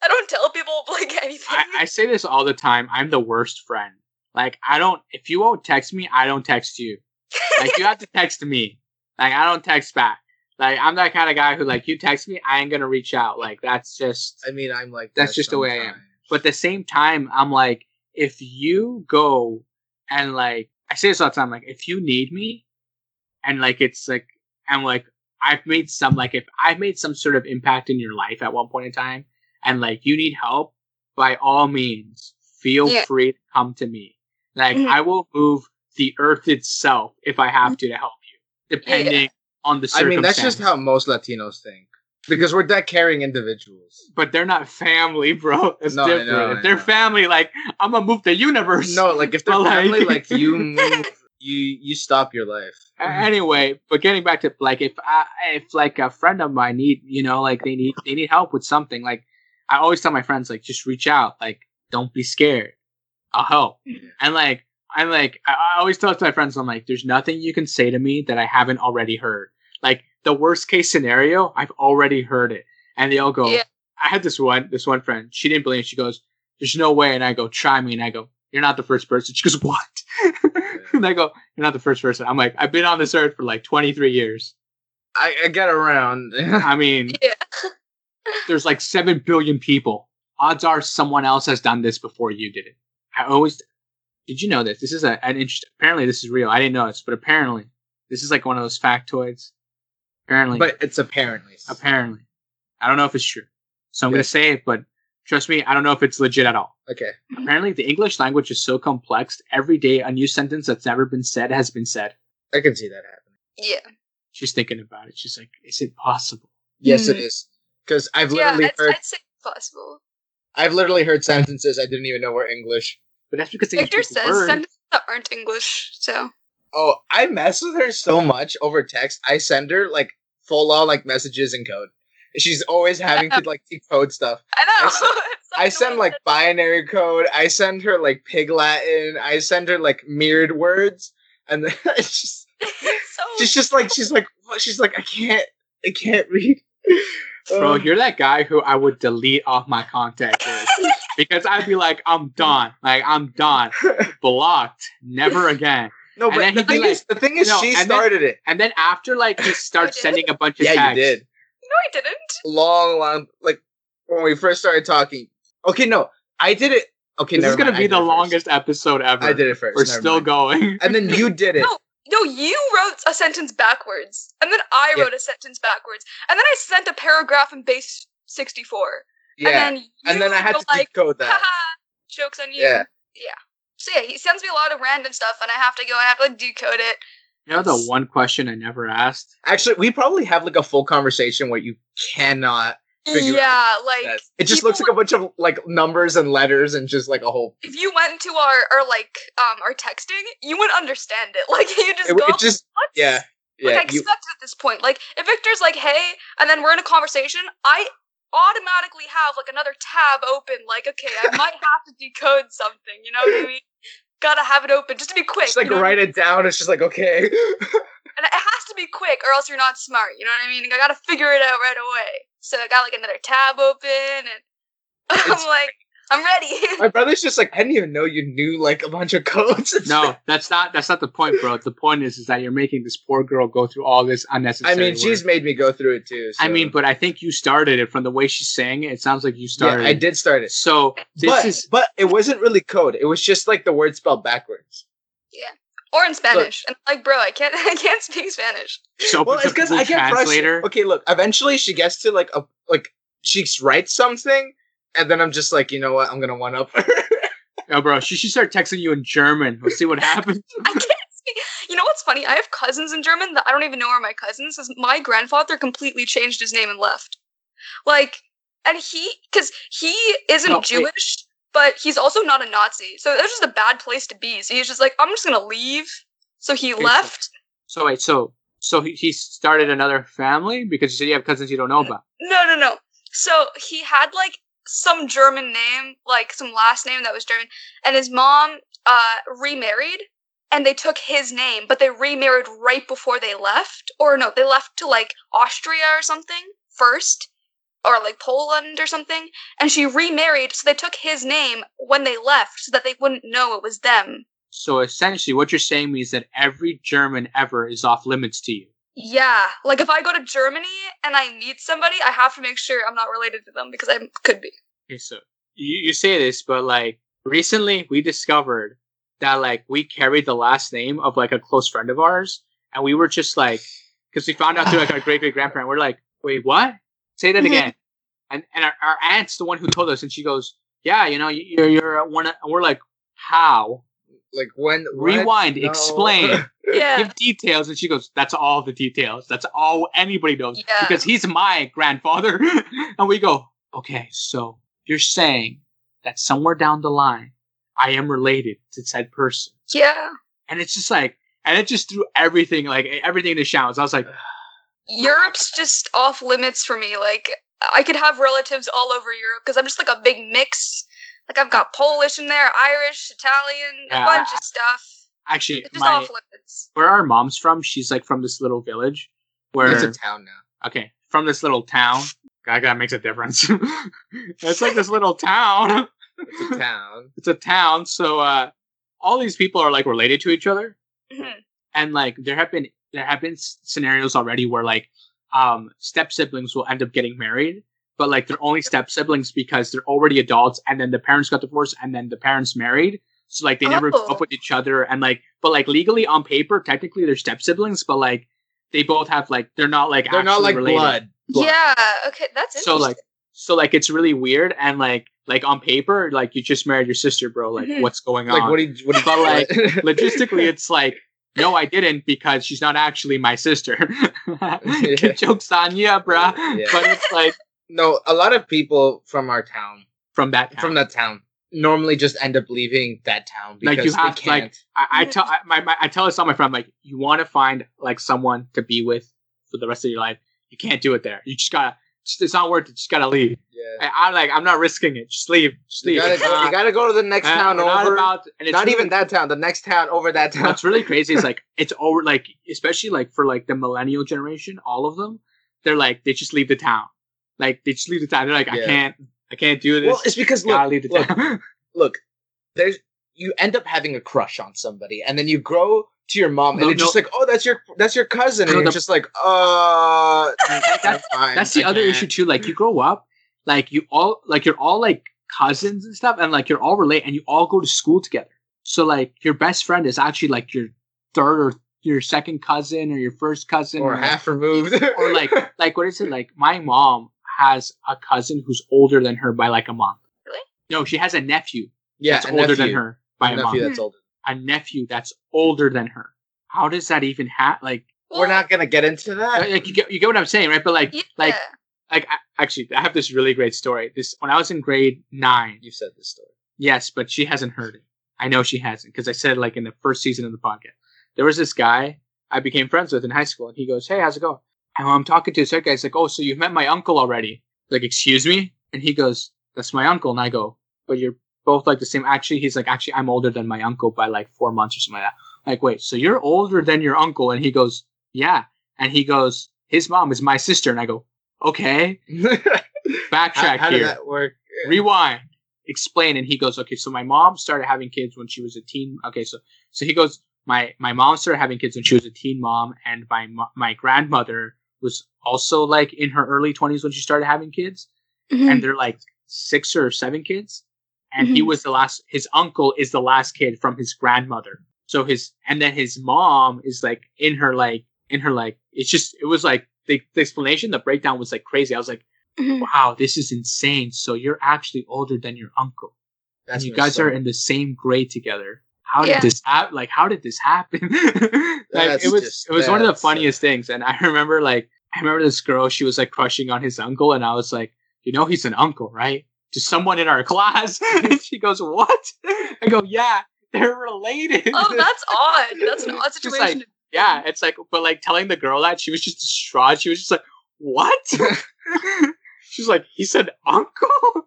I don't tell people like anything. I, I say this all the time. I'm the worst friend. Like I don't. If you won't text me, I don't text you. Like you have to text me. Like I don't text back. Like I'm that kind of guy who like you text me, I ain't gonna reach out. Like that's just. I mean, I'm like. That's that just the way I am. But at the same time, I'm like, if you go and like, I say this all the time, like, if you need me, and like, it's like, I'm like, I've made some, like, if I've made some sort of impact in your life at one point in time, and like, you need help, by all means, feel Yeah. free to come to me. Like, Mhm. I will move the earth itself if I have to to help you, depending on the I mean, that's just how most Latinos think because we're that caring individuals. But they're not family, bro. It's No, I different. know, I if they're know. family, like I'm gonna move the universe. No, like if [LAUGHS] they're But, like- family, like you [LAUGHS] move, you you stop your life. Anyway, but getting back to like if I if like a friend of mine need you know like they need they need help with something like I always tell my friends like just reach out like don't be scared I'll help and like I'm like I, I always tell to my friends I'm like there's nothing you can say to me that I haven't already heard like the worst case scenario I've already heard it and they all go Yeah. I had this one this one friend she didn't believe it. she goes there's no way and I go try me and I go you're not the first person [LAUGHS] she goes what and I go you're not the first person. I'm like, I've been on this earth for like 23 years. I, I get around. [LAUGHS] I mean, [LAUGHS] yeah. there's like 7 billion people. Odds are someone else has done this before you did it. I always, did you know this? This is a, an interest. Apparently, this is real. I didn't know this, but apparently, this is like one of those factoids. Apparently, but it's apparently. apparently, I don't know if it's true. So I'm Yeah. going to say it, but trust me, I don't know if it's legit at all. Okay. Apparently, the English language is so complex. Every day, a new sentence that's never been said has been said. I can see that happening. Yeah. She's thinking about it. She's like, is it possible? Yes, it Mhm. is. Because I've Yeah, literally I'd, heard. I'd say it's possible. I've literally heard sentences I didn't even know were English. But that's because Victor says words. sentences that aren't English, so. Oh, I mess with her so much over text. I send her like full on like messages in code. She's always having to like decode stuff. I know. I [LAUGHS] send- It's I send like binary code. I send her like pig Latin. I send her like mirrored words, and then [LAUGHS] [LAUGHS] it's just so she's just like she's like she's like I can't I can't read. Bro, Uh, you're that guy who I would delete off my contact list because I'd be like, I'm done. Like, I'm done. [LAUGHS] Blocked. Never again. no, and but then the thing like- is, the thing is, No, she and then- started it. And then after, like, he [LAUGHS] starts sending a bunch of Yeah, texts. you did. No, I didn't. Long, long, like when we first started talking. Okay, no, I did it. Okay, This is going to mind, be the it first. longest episode ever. I did it 1st We're still going. [LAUGHS] and then you did it. No. No, you wrote a sentence backwards, and then I Yeah. wrote a sentence backwards, and then I sent a paragraph in base sixty four, yeah, and then and then I had to like, decode that. haha, jokes on you. Yeah. yeah. So yeah, he sends me a lot of random stuff, and I have to go I have to like, decode it. You know the one question I never asked? Actually, we probably have like a full conversation where you cannot. Figure yeah, like that. It just looks like a bunch of like numbers and letters and just like a whole. if you went to our our like um our texting, you wouldn't understand it. [LAUGHS] Like you just It, go, it just what? yeah Like I yeah. expect You, it at this point. Like if Victor's like, "Hey," and then we're in a conversation, I automatically have like another tab open. Like, okay, I might have to decode something. You know what I mean? Gotta have it open just to be quick. just like you know? write it down. It's just like okay. [LAUGHS] and it has to be quick, or else you're not smart. You know what I mean? I gotta figure it out right away. So I got like another tab open, and [LAUGHS] I'm like, I'm ready. My [LAUGHS] brother's just like I didn't even know you knew like a bunch of codes. [LAUGHS] No, that's not that's not the point, bro. The point is is that you're making this poor girl go through all this unnecessary I mean, she's made me go through it too. I mean, but I think you started it from the way she's saying it. It sounds like you yeah, started I did start it. So this but is but it wasn't really code. It was just like the word spelled backwards. Yeah. Or in Spanish. and like, bro, I can't [LAUGHS] I can't speak Spanish. So well, it's because I get translator. frustrated. Okay, look. Eventually, she gets to like a like she writes something, and then I'm just like, you know what? I'm gonna one up her. No, [LAUGHS] oh, bro, she should start texting you in German. We'll see what happens. [LAUGHS] I can't speak. You know what's funny? I have cousins in German that I don't even know are my cousins. my grandfather completely changed his name and left. Like, and he, because he isn't wait. Jewish, but he's also not a Nazi. So that's just a bad place to be. So he's just like, I'm just gonna leave. So he Okay, so- left. So wait, so so he, he started another family because you said you have cousins you don't know about. No, no, no. So he had like some German name, like some last name that was German, and his mom uh remarried and they took his name, but they remarried right before they left. Or no, they left to like Austria or something first. Or like Poland or something. And she remarried, so they took his name when they left so that they wouldn't know it was them. So essentially, what you're saying means that every German ever is off limits to you. Yeah. Like if I go to Germany and I meet somebody, I have to make sure I'm not related to them because I could be. Okay, so you, you say this, but like recently we discovered that like we carried the last name of like a close friend of ours, and we were just like, because we found out through like our great great grandparent, we're like, wait, what? Say that Mhm. again. And and our, our aunt's the one who told us, and she goes, yeah, you know, you're you're one. of-" And we're like, how? Like when? Rewind, No. explain. [LAUGHS] Yeah. Give details, and she goes, "That's all the details. That's all anybody knows Yeah. because he's my grandfather." [LAUGHS] and we go, "Okay, so you're saying that somewhere down the line, I am related to said person," Yeah. and it's just like, and it just threw everything, like everything to showers. I was like, [SIGHS] Europe's just off limits for me. Like I could have relatives all over Europe because I'm just like a big mix. Like I've got Polish in there, Irish, Italian, Yeah, a bunch I- of stuff. actually, It's just my off limits. where our mom's from, she's like from this little village where It's a town now. okay, from this little town. God, that makes a difference. [LAUGHS] it's like this little town. It's a town. [LAUGHS] it's a town, so uh, all these people are like related to each other, Mhm. and like there have been there have been s- scenarios already where like um step siblings will end up getting married, but like they're only step siblings because they're already adults, and then the parents got divorced, and then the parents married, so like they never grew Oh. up with each other, and like but like legally on paper, technically they're step siblings, but like they both have like they're not like They're not like related. blood. blood. Yeah. Okay, that's So like so like it's really weird and like like on paper like you just married your sister bro like Mhm. what's going on? Like on what do you what do But, like, [LAUGHS] logistically it's like no i didn't because she's not actually my sister [LAUGHS] [LAUGHS] jokes on you, bruh Yeah. but it's like no, a lot of people from our town, from that from that town, normally just end up leaving that town because Like, you have they to, like, can't. I, I tell I, my, my I tell this all my friend like you want to find like someone to be with for the rest of your life you can't do it there you just gotta just, it's not worth it just gotta leave yeah. I, I'm like I'm not risking it just leave just leave You gotta, go, you gotta go to the next uh, town over. about- and it's not really- even that town. The next town over that town. What's really crazy is [LAUGHS] like it's over like especially like for like the millennial generation, all of them, they're like they just leave the town. Like they just leave the town. They're like, I can't I can't do this. well, it's because look, leave the look, town. [LAUGHS] look, there's you end up having a crush on somebody, and then you grow to your mom, and No, it's just like, oh, that's your that's your cousin, and No, you're the- just like, uh, [LAUGHS] That's- fine, That's the I other can't. issue too. Like you grow up, like you all like you're all like cousins and stuff, and like you're all related and you all go to school together. So like your best friend is actually like your third or your second cousin or your first cousin or half removed, or like [LAUGHS] like what is it like my mom has a cousin who's older than her by like a month Really? no she has a nephew yeah, that's a older than her by A a nephew month that's older. a nephew that's older than her how does that even happen like We're not gonna get into that. Uh, like you get, you get what i'm saying right but like Yeah. like like I, actually i have this really great story this when i was in grade nine You said this story. Yes, but she hasn't heard it. I know she hasn't because I said like in the first season of the podcast. There was this guy I became friends with in high school, and he goes, "Hey, how's it going?" And I'm talking to this other guy. He's like, "Oh, so you've met my uncle already?" Like, excuse me? And he goes, "That's my uncle." And I go, "But you're both like the same." Actually, he's like, "Actually, I'm older than my uncle by like four months or something like that." Like, wait, so you're older than your uncle? And he goes, "Yeah." And he goes, "His mom is my sister." And I go, "Okay." [LAUGHS] Backtrack how, how here did that work? rewind explain and he goes okay so my mom started having kids when she was a teen okay so so he goes my my mom started having kids when she was a teen mom and my my grandmother was also like in her early 20s when she started having kids Mhm. and they're like six or seven kids and he Mhm. was the last his uncle is the last kid from his grandmother So his and then his mom is like in her like in her like it's just it was like the, the explanation the breakdown was like crazy. I was like, Mhm. wow, this is insane. So you're actually older than your uncle. That's and you guys messed are in the same grade together. How Yeah. did this happen? Like, how did this happen? [LAUGHS] like, it was just- it was one of the that's, uh, funniest things. And I [LAUGHS] remember like I remember this girl. She was like crushing on his uncle, and I was like, you know, he's an uncle, right? To someone in our [LAUGHS] class. and she goes, what? I go, yeah, they're related. Oh, that's odd. That's an odd situation. like- yeah, it's like, but like telling the girl that she was just distraught. She was just like, what? She's like, he said uncle.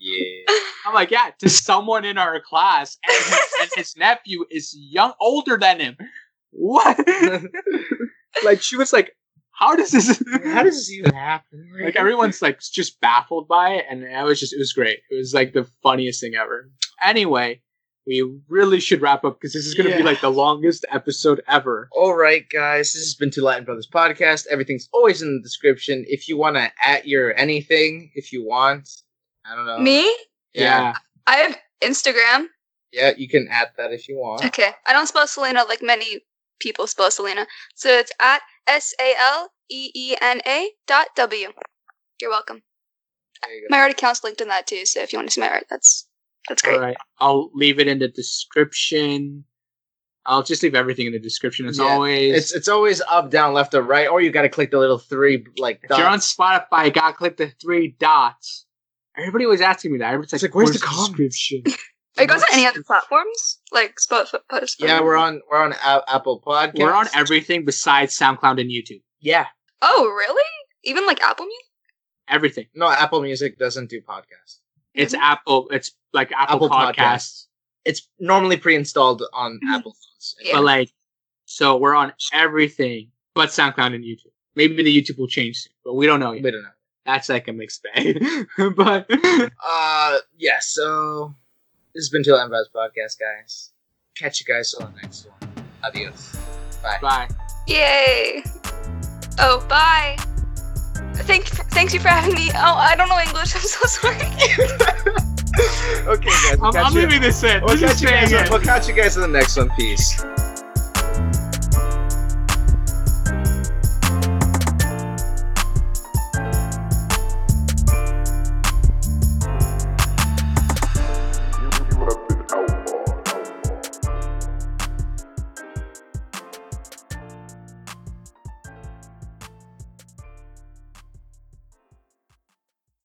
Yeah. [LAUGHS] I'm like, yeah, to someone in our class, and his, [LAUGHS] and his nephew is young, older than him. What? [LAUGHS] like she was like, how does this? How does this even happen? like everyone's like just baffled by it, and I was just, it was great. It was like the funniest thing ever. Anyway, we really should wrap up because this is going to be like the longest episode ever. All right, guys. This has been Two Latin Brothers podcast. Everything's always in the description. If you want to at your anything, if you want, I don't know. Me? Yeah. I have Instagram. Yeah, you can add that if you want. Okay. I don't spell Selena like many people spell Selena. So it's at S A L E E N A dot W. You're welcome. You. My art account's linked in that too, so if you want to see my art, that's that's great. All right, I'll leave it in the description. I'll just leave everything in the description as Yeah, always. It's it's always up, down, left, or right, or you got to click the little three like. If you're on. Spotify, you gotta click the three dots. Everybody was asking me that. Everybody's like, It's like, where's the description? [LAUGHS] Are you guys on any other [LAUGHS] platforms like Spotify? Yeah, we're on we're on A- Apple Podcast. We're on everything besides SoundCloud and YouTube. Yeah, Oh, really? Even like Apple Music? Everything. no, Apple Music doesn't do podcasts. It's Mhm. Apple. It's like Apple, Apple Podcasts. Podcasts. It's normally pre-installed on Mhm. Apple phones. Yeah. But like, so we're on everything but SoundCloud and YouTube. Maybe the YouTube will change soon, but we don't know yet. We don't know. That's like a mixed bag. [LAUGHS] but Uh, yeah. So this has been Till Brothers podcast, guys. Catch you guys on the next one. Adios. Bye. bye. Yay! Oh, bye. Thank, thanks you for having me. Oh, I don't know English. [LAUGHS] I'm so sorry. [LAUGHS] okay, guys. We'll I'm, I'm leaving this in. We'll, this catch you guys on, we'll catch you guys in the next one. Peace.